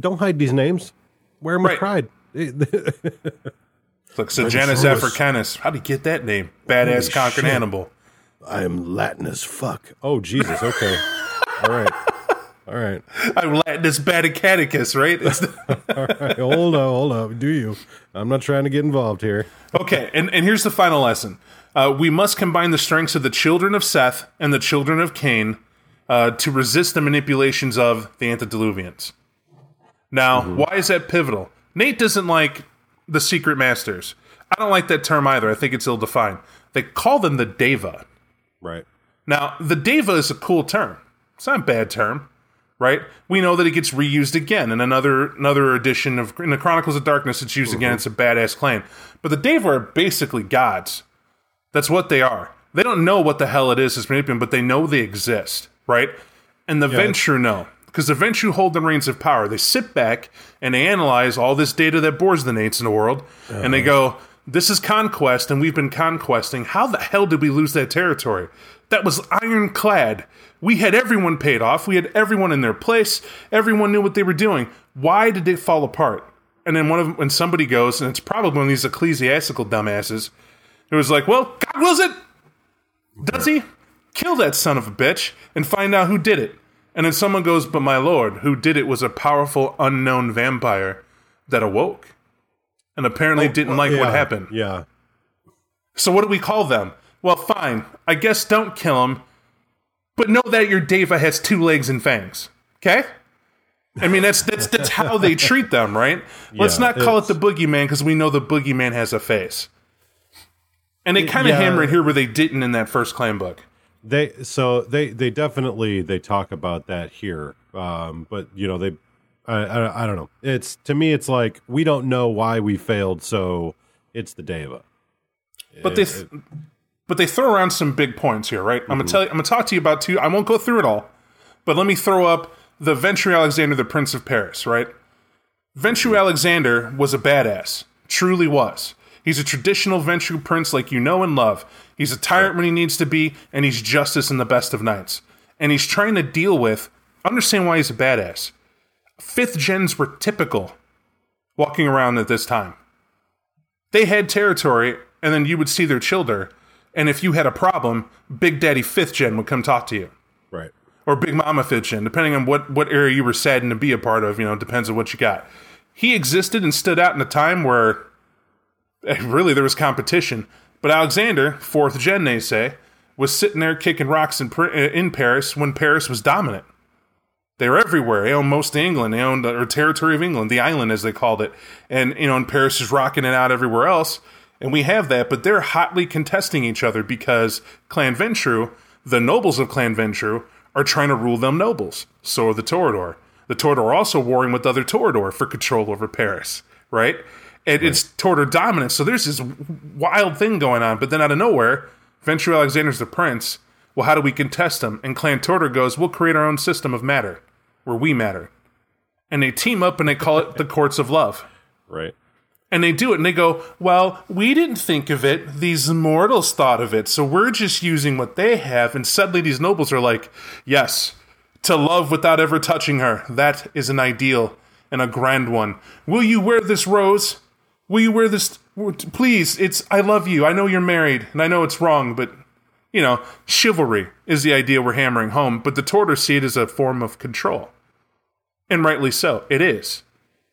don't hide these names. Wear them with Right. pride. Look, so Janus Africanus. How do you get that name? Badass Holy conquered shit. Hannibal. I am Latin as fuck. Oh Jesus. Okay. All right. All right. I'm Latin as Baticaticus, right? It's the- All right. Hold up. Hold up. Do you? I'm not trying to get involved here. okay, and, and here's the final lesson. Uh, we must combine the strengths of the children of Seth and the children of Cain uh, to resist the manipulations of the antediluvians. Now, why is that pivotal? Nate doesn't like the secret masters. I don't like that term either. I think it's ill defined. They call them the Deva. Right. Now, the Deva is a cool term. It's not a bad term, right? We know that it gets reused again in another another edition of in the Chronicles of Darkness. It's used again. Mm-hmm. It's a badass claim. But the Deva are basically gods. That's what they are. They don't know what the hell it is that's manipulating, but they know they exist, right? And the Ventrue know. Because the Ventrue hold the reins of power. They sit back and they analyze all this data that bores the Nates in the world, and they uh-huh. go, This is conquest, and we've been conquesting. How the hell did we lose that territory? That was ironclad. We had everyone paid off. We had everyone in their place. Everyone knew what they were doing. Why did it fall apart? And then one of when somebody goes, and it's probably one of these ecclesiastical dumbasses, it was like, "Well, God wills it. Does he? Kill that son of a bitch and find out who did it." And then someone goes, "But my lord, who did it was a powerful unknown vampire that awoke, and apparently oh, didn't like what happened." Yeah. So what do we call them? Well, fine. I guess don't kill him, but know that your Deva has two legs and fangs. Okay? I mean, that's that's that's how they treat them, right? Let's not call it the boogeyman because we know the boogeyman has a face. And they kind of Yeah. hammer it here where they didn't in that first clan book. They so they they definitely they talk about that here. Um, but you know they, I, I I don't know. It's to me it's like we don't know why we failed, so it's the Deva. But they, th- but they throw around some big points here, right? I'm gonna tell you. I'm gonna talk to you about two. I won't go through it all, but let me throw up the Ventrue Alexander, the Prince of Paris, right? Ventrue Alexander was a badass, truly was. He's a traditional Ventrue prince like you know and love. He's a tyrant when he needs to be, and he's justice in the best of nights. And he's trying to deal with, understand why he's a badass. Fifth gens were typical walking around at this time they had territory, and then you would see their children. And if you had a problem, Big Daddy Fifth Gen would come talk to you, Right. or Big Mama Fifth Gen, depending on what what area you were saddened to be a part of. You know, depends on what you got. He existed and stood out in a time where eh, really there was competition. But Alexander, Fourth Gen, they say, was sitting there kicking rocks in eh, in Paris when Paris was dominant. They were everywhere. They owned most of England. They owned or territory of England, the island as they called it. And you know, and Paris is rocking it out everywhere else. And we have that, but they're hotly contesting each other because Clan Ventrue, the nobles of Clan Ventrue, are trying to rule them nobles. So are the Toreador. The Toreador are also warring with other Toreador for control over Paris, right? And it's Toreador dominance. So there's this wild thing going on. But then out of nowhere, Ventrue Alexander's the prince. Well, how do we contest him? And Clan Toreador goes, we'll create our own system of matter where we matter. And they team up and they call it the Courts of Love. Right. And they do it and they go, Well, we didn't think of it. These mortals thought of it. So we're just using what they have. And suddenly these nobles are like, Yes, to love without ever touching her. That is an ideal and a grand one. Will you wear this rose? Will you wear this? Please, it's, I love you. I know you're married and I know it's wrong, but, you know, chivalry is the idea we're hammering home. But the Tortors see it as a form of control. And rightly so. It is.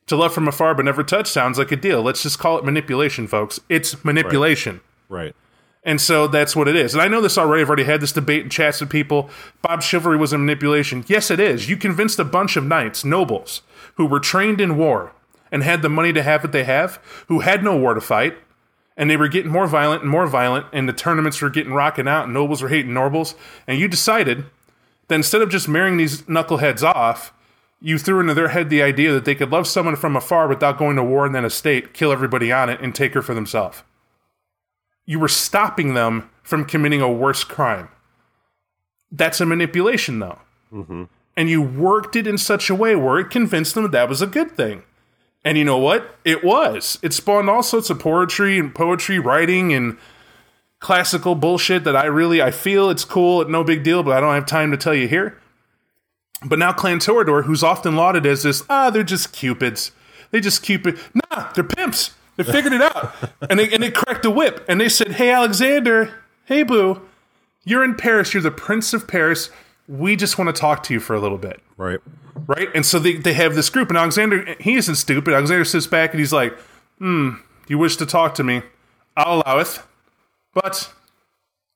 To love from afar but never touch sounds like a deal. Let's just call it manipulation, folks. It's manipulation. Right. And so that's what it is. And I know this already. I've already had this debate in chats with people. Bob Chivalry was a manipulation. Yes, it is. You convinced a bunch of knights, nobles, who were trained in war and had the money to have what they have, who had no war to fight, and they were getting more violent and more violent, and the tournaments were getting rocking out, and nobles were hating nobles. And you decided that instead of just marrying these knuckleheads off, you threw into their head the idea that they could love someone from afar without going to war and then a state, kill everybody on it, and take her for themselves. you were stopping them from committing a worse crime. That's a manipulation, though. Mm-hmm. And you worked it in such a way where it convinced them that, that was a good thing. And you know what? It was. It spawned all sorts of poetry and poetry writing and classical bullshit that I really I feel it's cool, no big deal, but I don't have time to tell you here. But now Clan Toreador, who's often lauded as this, ah, they're just cupids. They just cupid. Nah, they're pimps. They figured it out. and they and they cracked a whip and they said, Hey Alexander, hey boo, you're in Paris, you're the Prince of Paris. We just want to talk to you for a little bit Right. Right? And so they, they have this group, and Alexander, he isn't stupid. Alexander sits back and he's like, hmm, you wish to talk to me? I'll allow it, but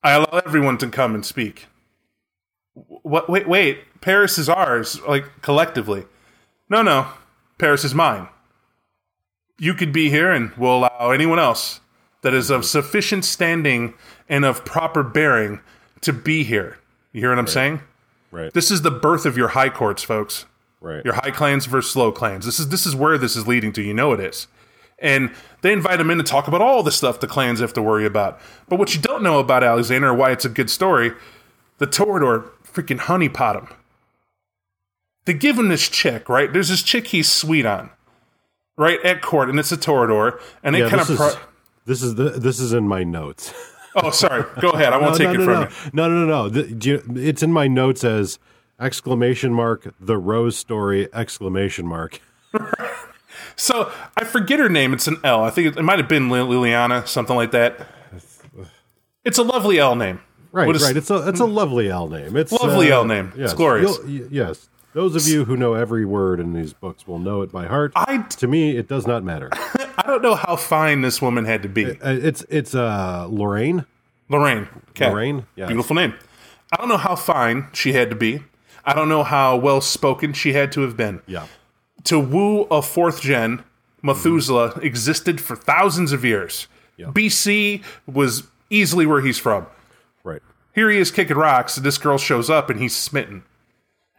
I allow everyone to come and speak. What? Wait, wait. Paris is ours, like collectively. No, no. Paris is mine. You could be here, and we'll allow anyone else that is of sufficient standing and of proper bearing to be here. You hear what I'm saying? Right. This is the birth of your high courts, folks. Right. Your high clans versus slow clans. This is this is where this is leading to. You know it is. And they invite him in to talk about all the stuff the clans have to worry about. But what you don't know about Alexander, or why it's a good story, the Toreador freaking honeypot him. They give him this chick, right? There's this chick he's sweet on, right at court, and it's a Toreador, and they yeah, kind of. Pro- this is the this is in my notes. oh, sorry. Go ahead. I won't take no, it no, from no. you. No, no, no, no. The- do you- it's in my notes as exclamation mark the Rose story exclamation mark. So I forget her name. It's an L. I think it, it might have been Liliana, something like that. It's a lovely L name. Right, is- right. It's a it's a lovely L name. It's Lovely uh, L name. It's yes. glorious. You'll- y- yes. Those of you who know every word in these books will know it by heart. I to me, it does not matter. uh, I don't know how fine this woman had to be. it's it's uh Lorraine. Lorraine. Okay. Lorraine. Yeah. Beautiful name. I don't know how fine she had to be. I don't know how well spoken she had to have been. Yeah. To woo a fourth gen, Methuselah existed for thousands of years. Yeah. BC was easily where he's from. Right. Here he is kicking rocks, and this girl shows up and he's smitten.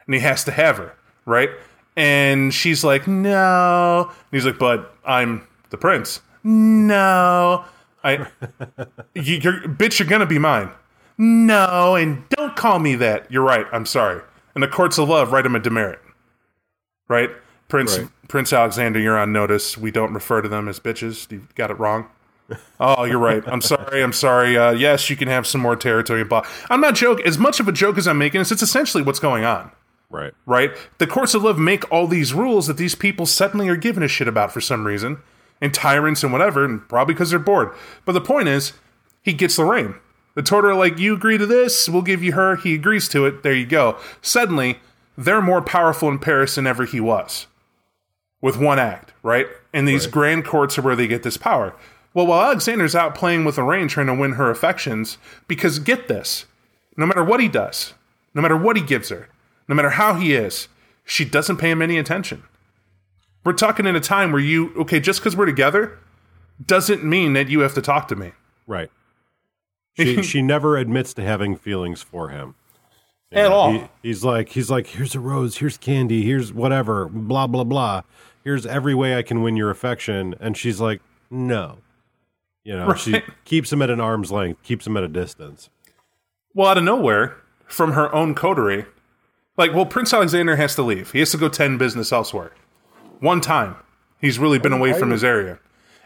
And he has to have her, right? And she's like, no. And he's like, but I'm the prince. No. I you, you're bitch, you're gonna be mine. No, and don't call me that. You're right, I'm sorry. And the courts of love write him a demerit. Right? Prince Right. Prince Alexander, you're on notice. We don't refer to them as bitches. You got it wrong. Oh, you're right. I'm sorry. I'm sorry. Uh, yes, you can have some more territory. But I'm not joking. As much of a joke as I'm making this, it's essentially what's going on, Right. right? The courts of love make all these rules that these people suddenly are giving a shit about for some reason, and tyrants and whatever, and probably because they're bored. But the point is, he gets Lorraine. The Tortor like, you agree to this, we'll give you her. He agrees to it. There you go. Suddenly, they're more powerful in Paris than ever he was with one act, right? And these Right. grand courts are where they get this power. Well, while Alexander's out playing with Lorraine trying to win her affections, because get this, no matter what he does, no matter what he gives her, no matter how he is, she doesn't pay him any attention. We're talking in a time where you, okay, just because we're together doesn't mean that you have to talk to me. Right. She she never admits to having feelings for him. At all. He, he's like he's like here's a rose, here's candy, here's whatever, blah blah blah. Here's every way I can win your affection, and she's like, no. You know, she keeps him at an arm's length, keeps him at a distance. Well, out of nowhere, from her own coterie, like, well, Prince Alexander has to leave. He has to go tend business elsewhere. One time, he's really been away from his area,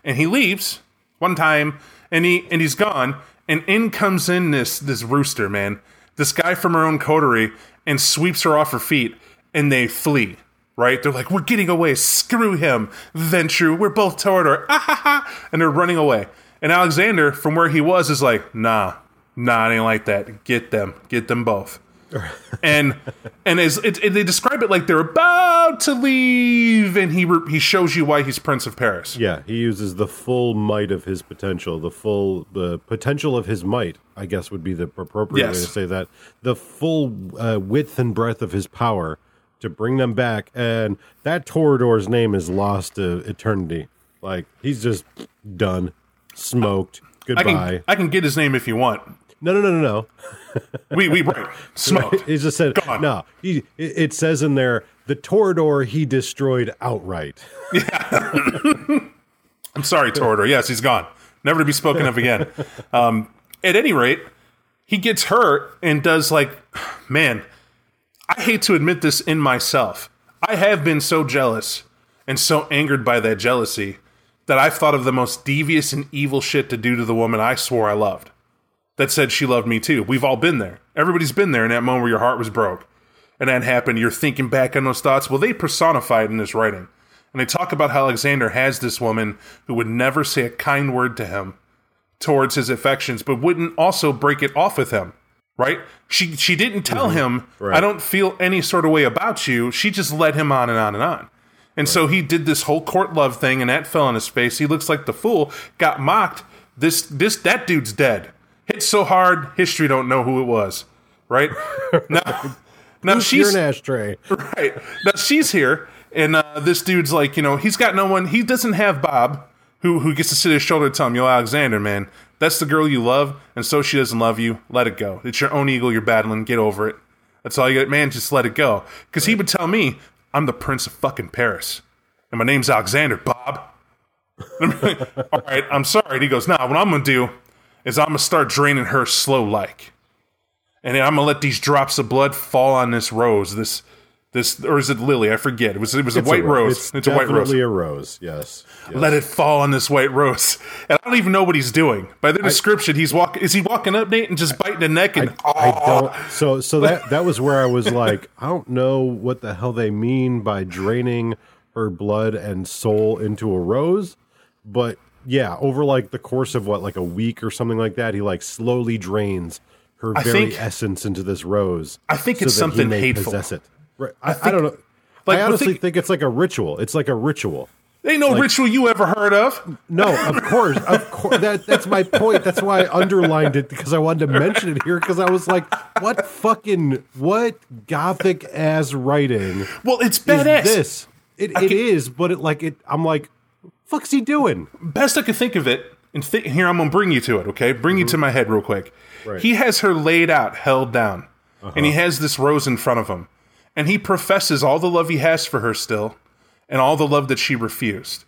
and he leaves one time, and he and he's gone, and in comes in this this rooster man, this guy from her own coterie, and sweeps her off her feet, and they flee. Right? They're like, we're getting away. Screw him. Ventrue. We're both Toreador. Ah, ha, ha. And they're running away. And Alexander, from where he was, is like, nah, nah, it ain't like that. Get them. Get them both. And and as it, it- they describe it like they're about to leave, and he re- he shows you why he's Prince of Paris. Yeah, he uses the full might of his potential, the full the potential of his might. I guess would be the appropriate way to say that. The full uh, width and breadth of his power to bring them back, and that Toreador's name is lost to eternity. Like he's just done, smoked. I Goodbye. can I can get his name if you want. No, no, no, no, no. We we right smoke. He just said Gone. no. He it it says in there the Toreador he destroyed outright. yeah. I'm sorry, Toreador. Yes, he's gone. never to be spoken of again. Um, at any rate, he gets hurt and does like, man, I hate to admit this in myself. I have been so jealous and so angered by that jealousy that I've thought of the most devious and evil shit to do to the woman I swore I loved. That said she loved me too. We've all been there. Everybody's been there in that moment where your heart was broke. And that happened. You're thinking back on those thoughts. Well, they personify it in this writing. And they talk about how Alexander has this woman who would never say a kind word to him towards his affections, but wouldn't also break it off with him. Right? She she didn't tell mm-hmm. him, Right. I don't feel any sort of way about you. She just led him on and on and on. And so he did this whole court love thing, and that fell on his face. He looks like the fool, got mocked. This this that dude's dead. Hit so hard, history don't know who it was. Right? now, now You're she's an ashtray. right. Now she's here, and uh, this dude's like, you know, he's got no one. He doesn't have Bob, who who gets to sit at his shoulder and tell him, "Yo, Alexander, man, that's the girl you love, and so she doesn't love you. Let it go. It's your own ego you're battling. Get over it. That's all you got, man. Just let it go." Because he would tell me, "I'm the prince of fucking Paris, and my name's Alexander, Bob." All right, I'm sorry. And he goes, "Nah, what I'm gonna do is I'm gonna start draining her slow like." and I'm gonna let these drops of blood fall on this rose. This, this, or is it lily? I forget. It was it was a It's white ro- rose. It's, It's, a white rose. definitely a rose. Yes. yes. Let it fall on this white rose, and I don't even know what he's doing. By the description, he's walking. Is he walking up, Nate, and just biting the neck? And I don't. So so that that was where I was like, I don't know what the hell they mean by draining her blood and soul into a rose, but yeah, over like the course of what like a week or something like that, he like slowly drains her I very think- essence into this rose. I think so it's that he something may hateful. Possess it. Right. I, I, think- don't know. like, I honestly think- think it's like a ritual. It's like a ritual. ain't no ritual you ever heard of. No, of course, of course. That that's my point. That's why I underlined it because I wanted to mention it here because I was like, what fucking what gothic ass writing Well, it's is badass. this? It it is, can- but it like it. I'm like, fuck's he doing? Best I could think of it, and th- here I'm gonna bring you to it. Okay, bring you to mm-hmm. my head real quick. Right. He has her laid out, held down, and he uh-huh. has this rose in front of him, and he professes all the love he has for her still, and all the love that she refused.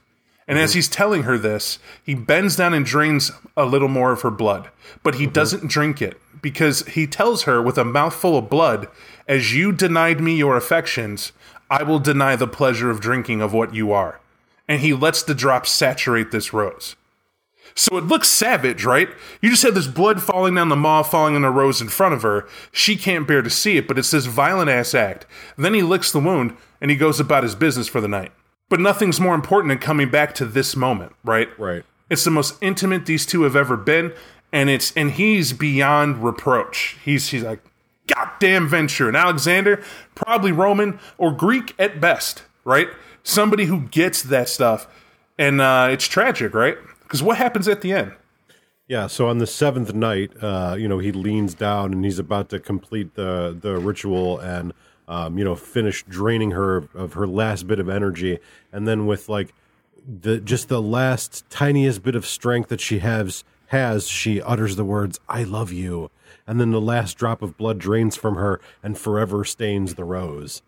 And as mm-hmm. he's telling her this, he bends down and drains a little more of her blood, but he mm-hmm. doesn't drink it because he tells her with a mouthful of blood, As you denied me your affections, I will deny the pleasure of drinking of what you are. And he lets the drops saturate this rose. So it looks savage, right? You just have this blood falling down the maw, falling on the rose in front of her. She can't bear to see it, but it's this violent ass act. Then he licks the wound and he goes about his business for the night. But nothing's more important than coming back to this moment, right? Right. It's the most intimate these two have ever been, and it's and he's beyond reproach. He's he's like, goddamn Ventrue and Alexander, probably Roman or Greek at best, right? Somebody who gets that stuff, and uh, it's tragic, right? Because what happens at the end? Yeah. So on the seventh night, uh, you know, he leans down and he's about to complete the the ritual and um, you know finish draining her of her last bit of energy, and then with like the just the last tiniest bit of strength that she has has she utters the words "I love you," and then the last drop of blood drains from her and forever stains the rose.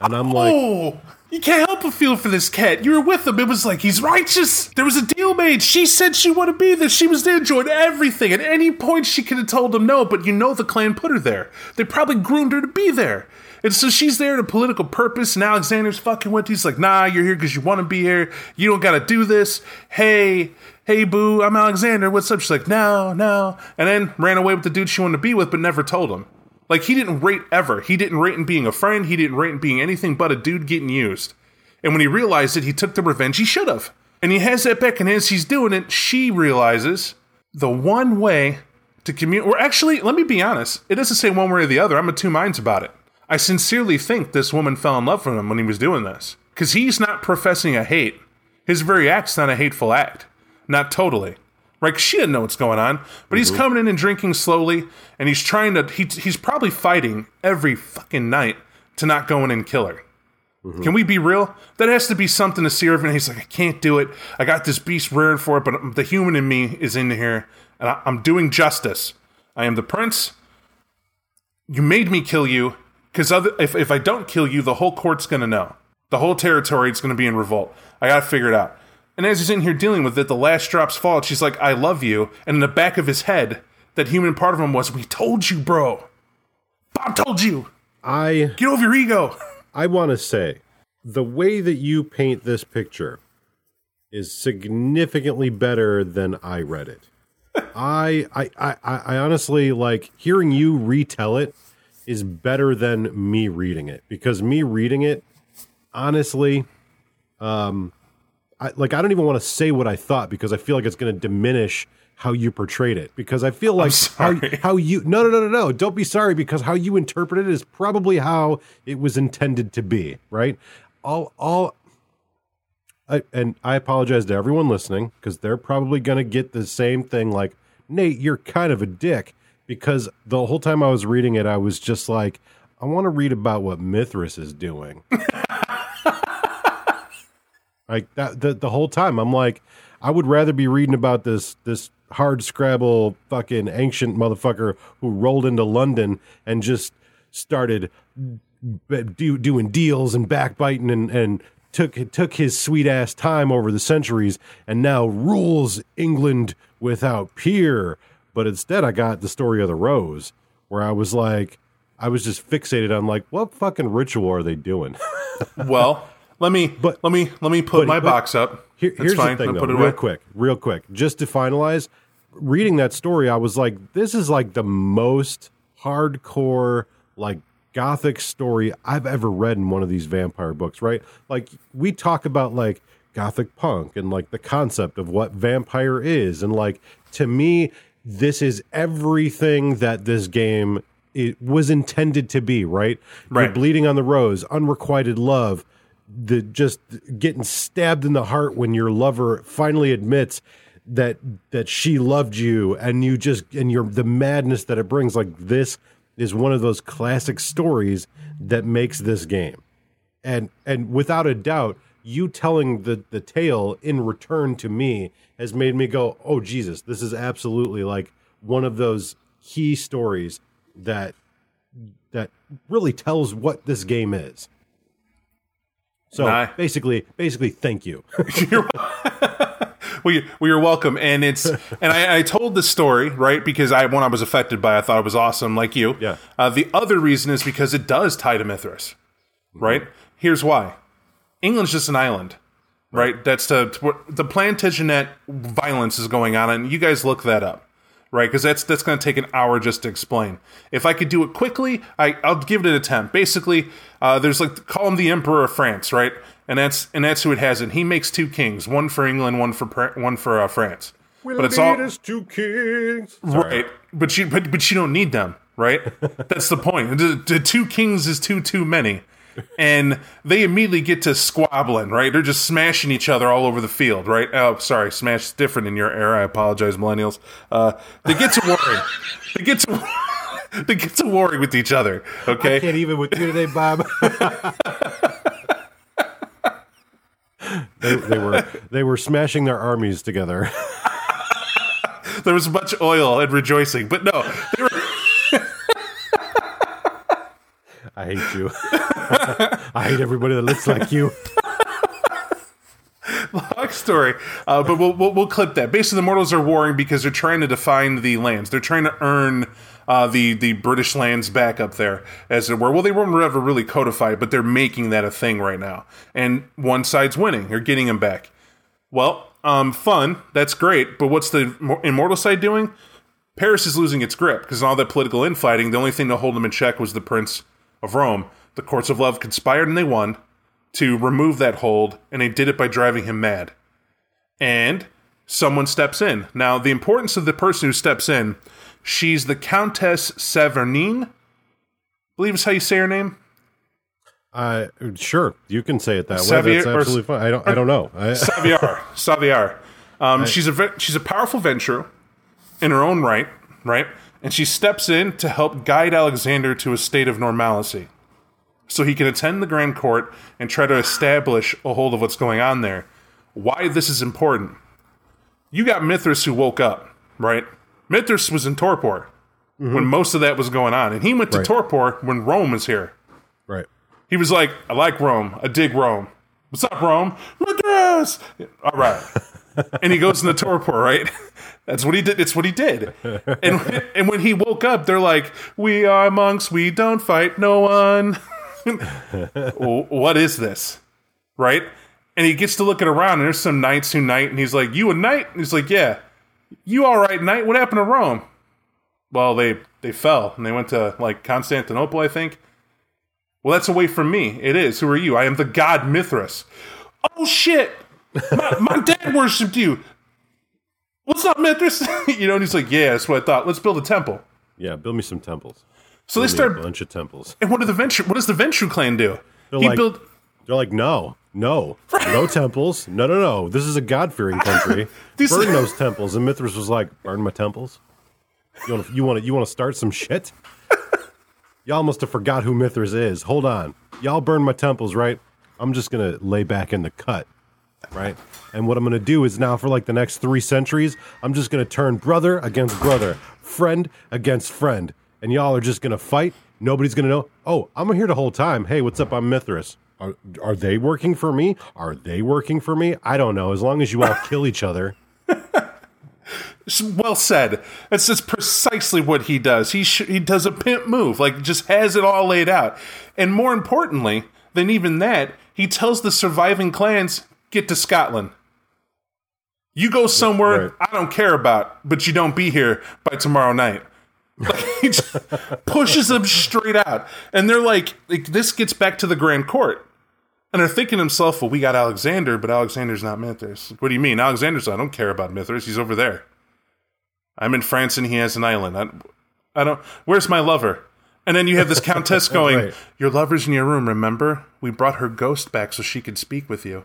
And I'm like, Oh, you can't help but feel for this cat. You were with him. It was like he's righteous. There was a deal made. She said she wanted to be there. She was there enjoying everything. At any point, she could have told him no, but you know the clan put her there. They probably groomed her to be there. And so she's there to political purpose, and Alexander's fucking with. He's like, nah, you're here because you want to be here. You don't got to do this. Hey, hey, boo, I'm Alexander. What's up? She's like, no, no. And then ran away with the dude she wanted to be with, but never told him. Like he didn't rate ever. He didn't rate in being a friend. He didn't rate in being anything but a dude getting used. And when he realized it, he took the revenge he should have. And he has that back, and as he's doing it, she realizes the one way to communicate. Or actually, let me be honest. It doesn't say one way or the other. I'm of two minds about it. I sincerely think this woman fell in love with him when he was doing this. Because he's not professing a hate. His very act's not a hateful act. Not totally. Right? she didn't know what's going on. But he's mm-hmm. coming in and drinking slowly, and he's trying to. He, he's probably fighting every fucking night to not go in and kill her. Mm-hmm. Can we be real? That has to be something to see her. And he's like, I can't do it. I got this beast rearing for it, but the human in me is in here, and I, I'm doing justice. I am the prince. You made me kill you, because if, if I don't kill you, the whole court's going to know. The whole territory is going to be in revolt. I got to figure it out. And as he's in here dealing with it, the last drops fall. She's like, I love you. And in the back of his head, that human part of him was, We told you, bro. Bob told you. I Get over your ego. I want to say the way that you paint this picture is significantly better than I read it. I, I I I I honestly like hearing you retell it is better than me reading it because me reading it honestly um I like I don't even want to say what I thought because I feel like it's going to diminish how you portrayed it. Because I feel like how, how you no no no no no don't be sorry because how you interpret it is probably how it was intended to be right? All all I, and I apologize to everyone listening because they're probably going to get the same thing like Nate you're kind of a dick because the whole time I was reading it I was just like I want to read about what Mithras is doing like that the, the whole time I'm like I would rather be reading about this this hard scrabble fucking ancient motherfucker who rolled into London and just started do, doing deals and backbiting and and took took his sweet ass time over the centuries and now rules England without peer. But instead I got the story of the rose where I was like I was just fixated on like what fucking ritual are they doing? Well, let me But- let me let me put my box up. Here, here's fine. the thing, I'll though, put it real away. quick, real quick, just to finalize. Reading that story, I was like, this is like the most hardcore, like gothic story I've ever read in one of these vampire books. Right? Like we talk about like gothic punk and like the concept of what vampire is, and like to me, this is everything that this game it was intended to be. Right? You're Right. bleeding on the rose, unrequited love the just getting stabbed in the heart when your lover finally admits that that she loved you and you just and you're the madness that it brings. Like this is one of those classic stories that makes this game. And and without a doubt you telling the the tale in return to me has made me go oh jesus this is absolutely like one of those key stories that that really tells what this game is so Nah. basically basically thank you You're, well, you, well, you're welcome. And it's and I, I told this story right because I when I was affected by, I thought it was awesome, like you. Yeah. Uh, the other reason is because it does tie to Mithras, right? Here's why: England's just an island, right? That's the the Plantagenet violence is going on, and you guys look that up. Right, because that's that's going to take an hour just to explain. If I could do it quickly, I, I'll give it an attempt. Basically, uh, there's like call him the Emperor of France, right? And that's and that's who it has. And he makes two kings, one for England, one for one for uh, France. but it's all two kings right. But you but, but you don't need them, right? that's the point. The, the two kings is too too many, and they immediately get to squabbling, right? They're just smashing each other all over the field, right? Oh, sorry, smash is different in your era. I apologize, millennials. Uh, they get to warring. they get to. They get to warring with each other. Okay, can't even with you today bob they, they were they were smashing their armies together there was much oil and rejoicing, but no, they were. i hate you i hate everybody that looks like you long story, uh, but we'll, we'll we'll clip that. Basically, the mortals are warring because they're trying to define the lands. They're trying to earn uh, the the British lands back up there, as it were. Well, they weren't ever really codified, but they're making that a thing right now. And one side's winning; they're getting them back. Well, um, fun. That's great. But what's the immortal side doing? Paris is losing its grip because all that political infighting. The only thing to hold them in check was the Prince of Rome. The courts of love conspired and they won to remove that hold, and they did it by driving him mad. And someone steps in. Now, the importance of the person who steps in, she's the Countess Severnine. believe is how you say her name. uh sure you can say it that way that's or- absolutely fine i don't i don't know I, Saviarre. Saviarre. Um, she's a she's a powerful Ventrue in her own right, right? And she steps in to help guide Alexander to a state of normalcy, so he can attend the grand court and try to establish a hold of what's going on there. Why this is important? You got Mithras who woke up, right? Mithras was in torpor when mm-hmm. most of that was going on, and he went to Right. torpor when Rome was here. right He was like, I like Rome. I dig Rome. What's up, Rome? Mithras! All right. and he goes in the torpor, right? That's what he did. It's what he did. And and when he woke up, they're like, "We are monks. We don't fight no one." What is this? Right? And he gets to looking around, and there's some knights who knight, and he's like, "You a knight?" And he's like, "Yeah." You all right, knight? What happened to Rome? Well, they they fell, and they went to like Constantinople, I think. Well, that's away from me. It is. Who are you? I am the god Mithras. Oh shit! My, my dad worshipped you. What's up, Mithras? you know, and he's like, "Yeah, that's what I thought. Let's build a temple." Yeah, build me some temples. So they me start. a bunch of temples. And what do the Ventrue? What does the Ventrue clan do? They're he like- built. They're like, no, no, no temples. No, no, no. This is a God fearing country. Burn those temples. And Mithras was like, burn my temples. You want to you want to you want to start some shit? Y'all must have forgot who Mithras is. Hold on. Y'all burn my temples, right? I'm just gonna lay back in the cut, right? And what I'm gonna do is now for like the next three centuries, I'm just gonna turn brother against brother, friend against friend, and y'all are just gonna fight. Nobody's gonna know. Oh, I'm here the whole time. Hey, what's up? I'm Mithras. Are, are they working for me? Are they working for me? I don't know. As long as you all kill each other. Well said. That's just precisely what he does. He sh- he does a pimp move, like just has it all laid out. And more importantly than even that, he tells the surviving clans, "Get to Scotland. You go somewhere Right. I don't care about, but you don't be here by tomorrow night." Like, he just pushes them straight out, and they're like, like, "This gets back to the Grand Court." And they're thinking to themselves, well, we got Alexander, but Alexander's not Mithras. What do you mean? Alexander's, I don't care about Mithras. He's over there. I'm in France and he has an island. I, I don't, where's my lover? And then you have this countess going, Right. Your lover's in your room, remember? We brought her ghost back so she could speak with you.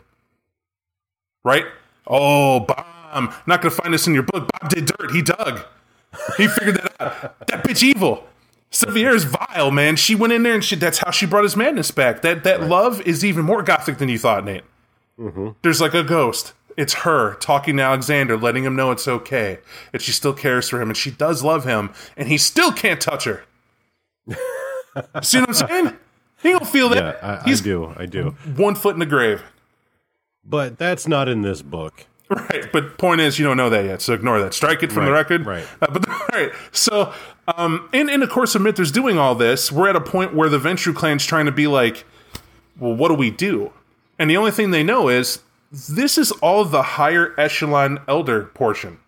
Right? Oh, Bomb. Not going to find this in your book. Bob did dirt. He dug. He figured that out. That bitch evil. Sevier is vile, man. She went in there and she, that's how she brought his madness back. That that love is even more gothic than you thought, Nate. Mm-hmm. There's like a ghost. It's her talking to Alexander, letting him know it's okay. And she still cares for him and she does love him, and he still can't touch her. See what I'm saying? He don't feel Yeah, that. I, I He's do. I do. one foot in the grave. But that's not in this book. Right, but point is, you don't know that yet, so ignore that. Strike it from the record. right. Uh, but all right, so um, in in the course of Mithras doing all this, we're at a point where the Ventrue clan's trying to be like, well, what do we do? And the only thing they know is this is all the higher echelon elder portion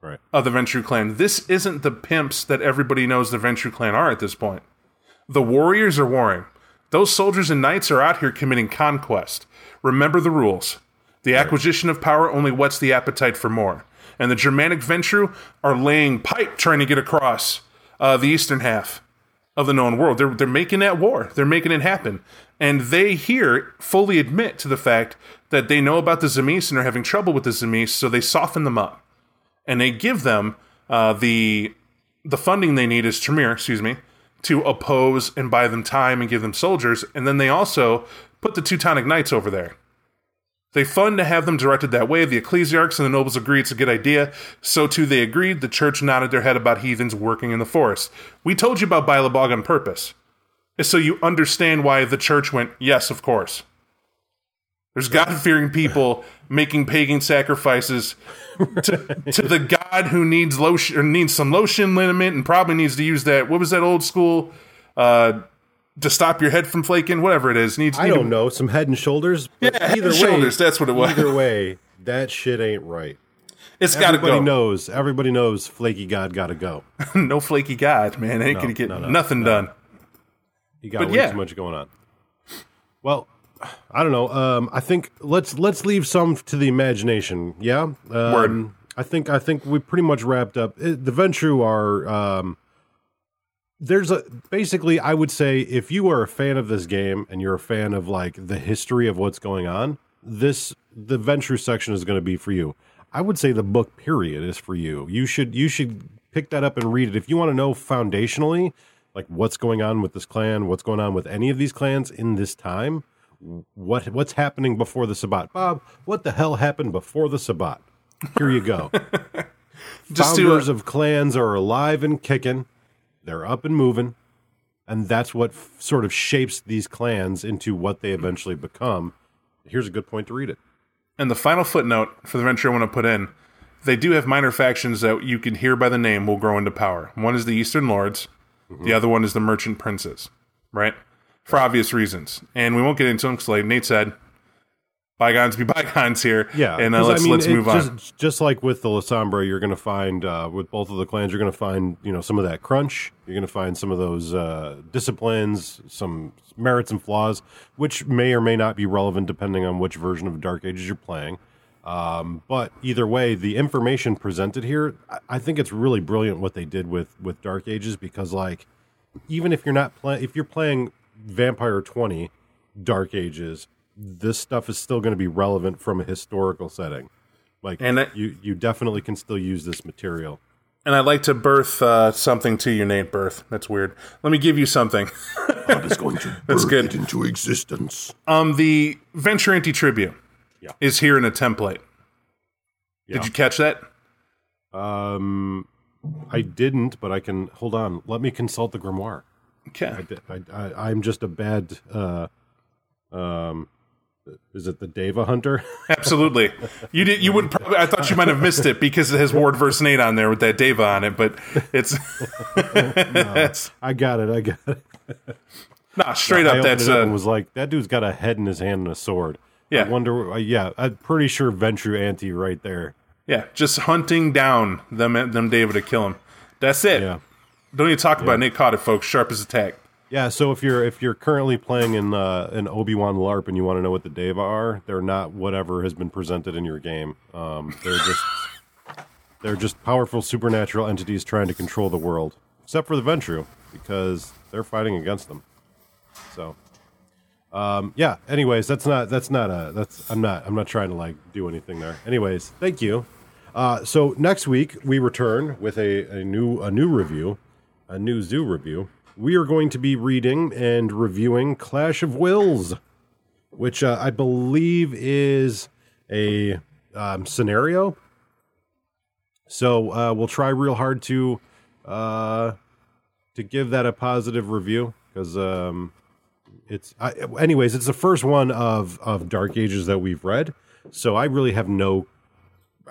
Right. of the Ventrue clan. This isn't the pimps that everybody knows the Ventrue clan are at this point. The warriors are warring. Those soldiers and knights are out here committing conquest. Remember the rules. The acquisition of power only whets the appetite for more. And the Germanic Ventrue are laying pipe trying to get across uh, the eastern half of the known world. They're, they're making that war. They're making it happen. And they here fully admit to the fact that they know about the Tzimisce and are having trouble with the Tzimisce, so they soften them up and they give them uh, the the funding they need is Tremere, excuse me, to oppose and buy them time and give them soldiers, and then they also put the Teutonic Knights over there. They fund to have them directed that way. The ecclesiarchs and the nobles agree it's a good idea. So too they agreed. The church nodded their head about heathens working in the forest. We told you about Bilabog on purpose. So you understand why the church went, yes, of course. There's God fearing people making pagan sacrifices to, to the God who needs lotion or needs some lotion liniment and probably needs to use that. What was that old school? Uh, to stop your head from flaking, whatever it is. Needs. I need don't to- know. Some head and shoulders. Yeah, head either and way, shoulders. That's what it was. Either way, that shit ain't right. It's got to go. Everybody knows. Everybody knows. Flaky God got to go. no flaky God, man. Ain't gonna get no, no, nothing done. You got But way yeah. too much going on. Well, I don't know. Um, I think let's let's leave some to the imagination. Yeah. Um, Word. I think I think we pretty much wrapped up. Uh, The Ventrue are. Um, there's a basically I would say if you are a fan of this game and you're a fan of like the history of what's going on, this the Ventrue section is going to be for you. I would say the book period is for you. You should you should pick that up and read it if you want to know foundationally like what's going on with this clan, what's going on with any of these clans in this time. What what's happening before the Sabbat? Bob, what the hell happened before the Sabbat? Here you go. Founders of clans are alive and kicking. They're up and moving. And that's what f- sort of shapes these clans into what they eventually become. Here's a good point to read it. And the final footnote for the Ventrue I want to put in they do have minor factions that you can hear by the name will grow into power. One is the Eastern Lords, mm-hmm. the other one is the Merchant Princes, right? For obvious reasons. And we won't get into them because, like Nate said, bygones be bygones here. Yeah, And uh, let's, I mean, let's move on. just, Just like with the Lasombra, you're going to find uh, with both of the clans, you're going to find you know some of that crunch. You're going to find some of those uh, disciplines, some merits and flaws, which may or may not be relevant depending on which version of Dark Ages you're playing. Um, but either way, the information presented here, I, I think it's really brilliant what they did with with Dark Ages because like even if you're not playing, if you're playing Vampire 20 Dark Ages, this stuff is still going to be relevant from a historical setting. Like, And that- you you definitely can still use this material. And I'd like to birth uh, something to you, Nate. Birth. That's weird. Let me give you something. God is going to That's birth good. it into existence. Um, the Ventrue Antitribu Yeah. is here in a template. Yeah. Did you catch that? Um, I didn't, but I can hold on. Let me consult the grimoire. Okay. I, I, I, I'm just a bad. Uh, um, is it the Deva Hunter? Absolutely. You did. You would. Probably, I thought you might have missed it because it has Ward versus Nate on there with that Deva on it, but it's. it's I got it. I got it. nah, straight I up. That's it up uh, and was like, that dude's got a head in his hand and a sword. Yeah. I wonder. Uh, yeah, I'm pretty sure Ventrue Anti right there. yeah, just hunting down them them David to kill him. That's it. Yeah. Don't even talk about it. Nate caught it, folks. Sharp as a tack. Yeah, so if you're if you're currently playing in uh, an OWbN LARP and you want to know what the Deva are, they're not whatever has been presented in your game. Um, they're just they're just powerful supernatural entities trying to control the world, except for the Ventrue because they're fighting against them. So, um, yeah. Anyways, that's not that's not a that's I'm not I'm not trying to like do anything there. Anyways, thank you. Uh, so next week we return with a, a new a new review, a new zoo review. We are going to be reading and reviewing Clash of Wills, which uh, I believe is a um, scenario. So uh, we'll try real hard to uh, to give that a positive review because um, it's I, anyways it's the first one of of Dark Ages that we've read. So I really have no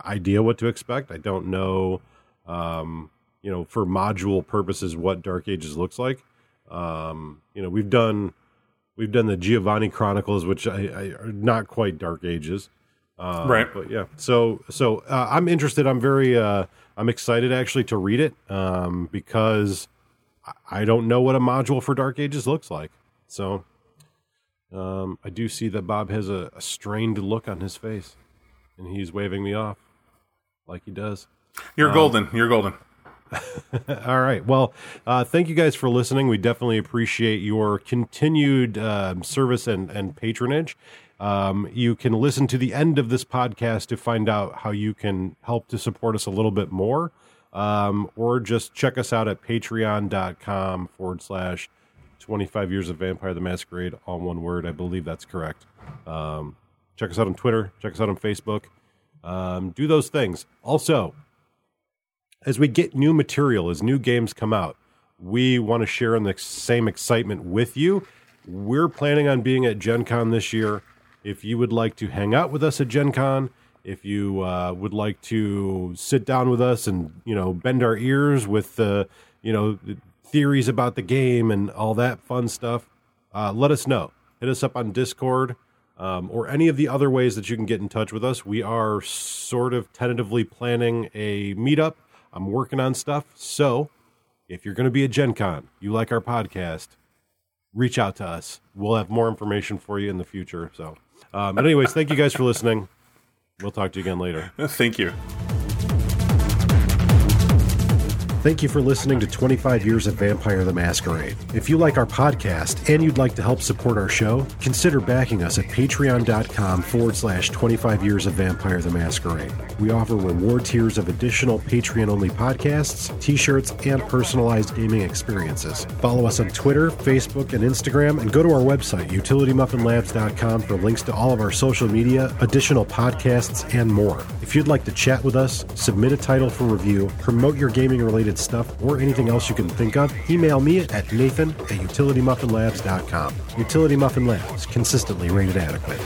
idea what to expect. I don't know, um, you know, for module purposes, what Dark Ages looks like. Um, you know, we've done we've done the Giovanni Chronicles, which I, I are not quite Dark Ages, um, Right. But yeah, so so uh, I'm interested. I'm very uh, I'm excited actually to read it um, because I- don't know what a module for Dark Ages looks like. So um, I do see that Bob has a, a strained look on his face, and he's waving me off like he does. You're golden. You're golden. All right. Well, uh, thank you guys for listening. We definitely appreciate your continued um service and, and patronage. Um, you can listen to the end of this podcast to find out how you can help to support us a little bit more. Um, or just check us out at patreon.com forward slash 25 years of Vampire the Masquerade, all one word. I believe that's correct. Um, check us out on Twitter. Check us out on Facebook. Um, do those things. Also, as we get new material, as new games come out, we want to share in the same excitement with you. We're planning on being at Gen Con this year. If you would like to hang out with us at Gen Con, if you uh, would like to sit down with us and you know bend our ears with the you know the theories about the game and all that fun stuff, uh, let us know. Hit us up on Discord um, or any of the other ways that you can get in touch with us. We are sort of tentatively planning a meetup. I'm working on stuff. So if you're going to be at Gen Con, you like our podcast, reach out to us. We'll have more information for you in the future. So, um, but anyways, thank you guys for listening. We'll talk to you again later. Thank you. Thank you for listening to 25 Years of Vampire the Masquerade. If you like our podcast and you'd like to help support our show, consider backing us at patreon.com forward slash 25 Years of Vampire the Masquerade. We offer reward tiers of additional Patreon only podcasts, t shirts, and personalized gaming experiences. Follow us on Twitter, Facebook, and Instagram, and go to our website, utilitymuffinlabs.com, for links to all of our social media, additional podcasts, and more. If you'd like to chat with us, submit a title for review, promote your gaming related stuff, or anything else you can think of, email me at nathan at utilitymuffinlabs.com. Utility Muffin Labs, consistently rated adequate.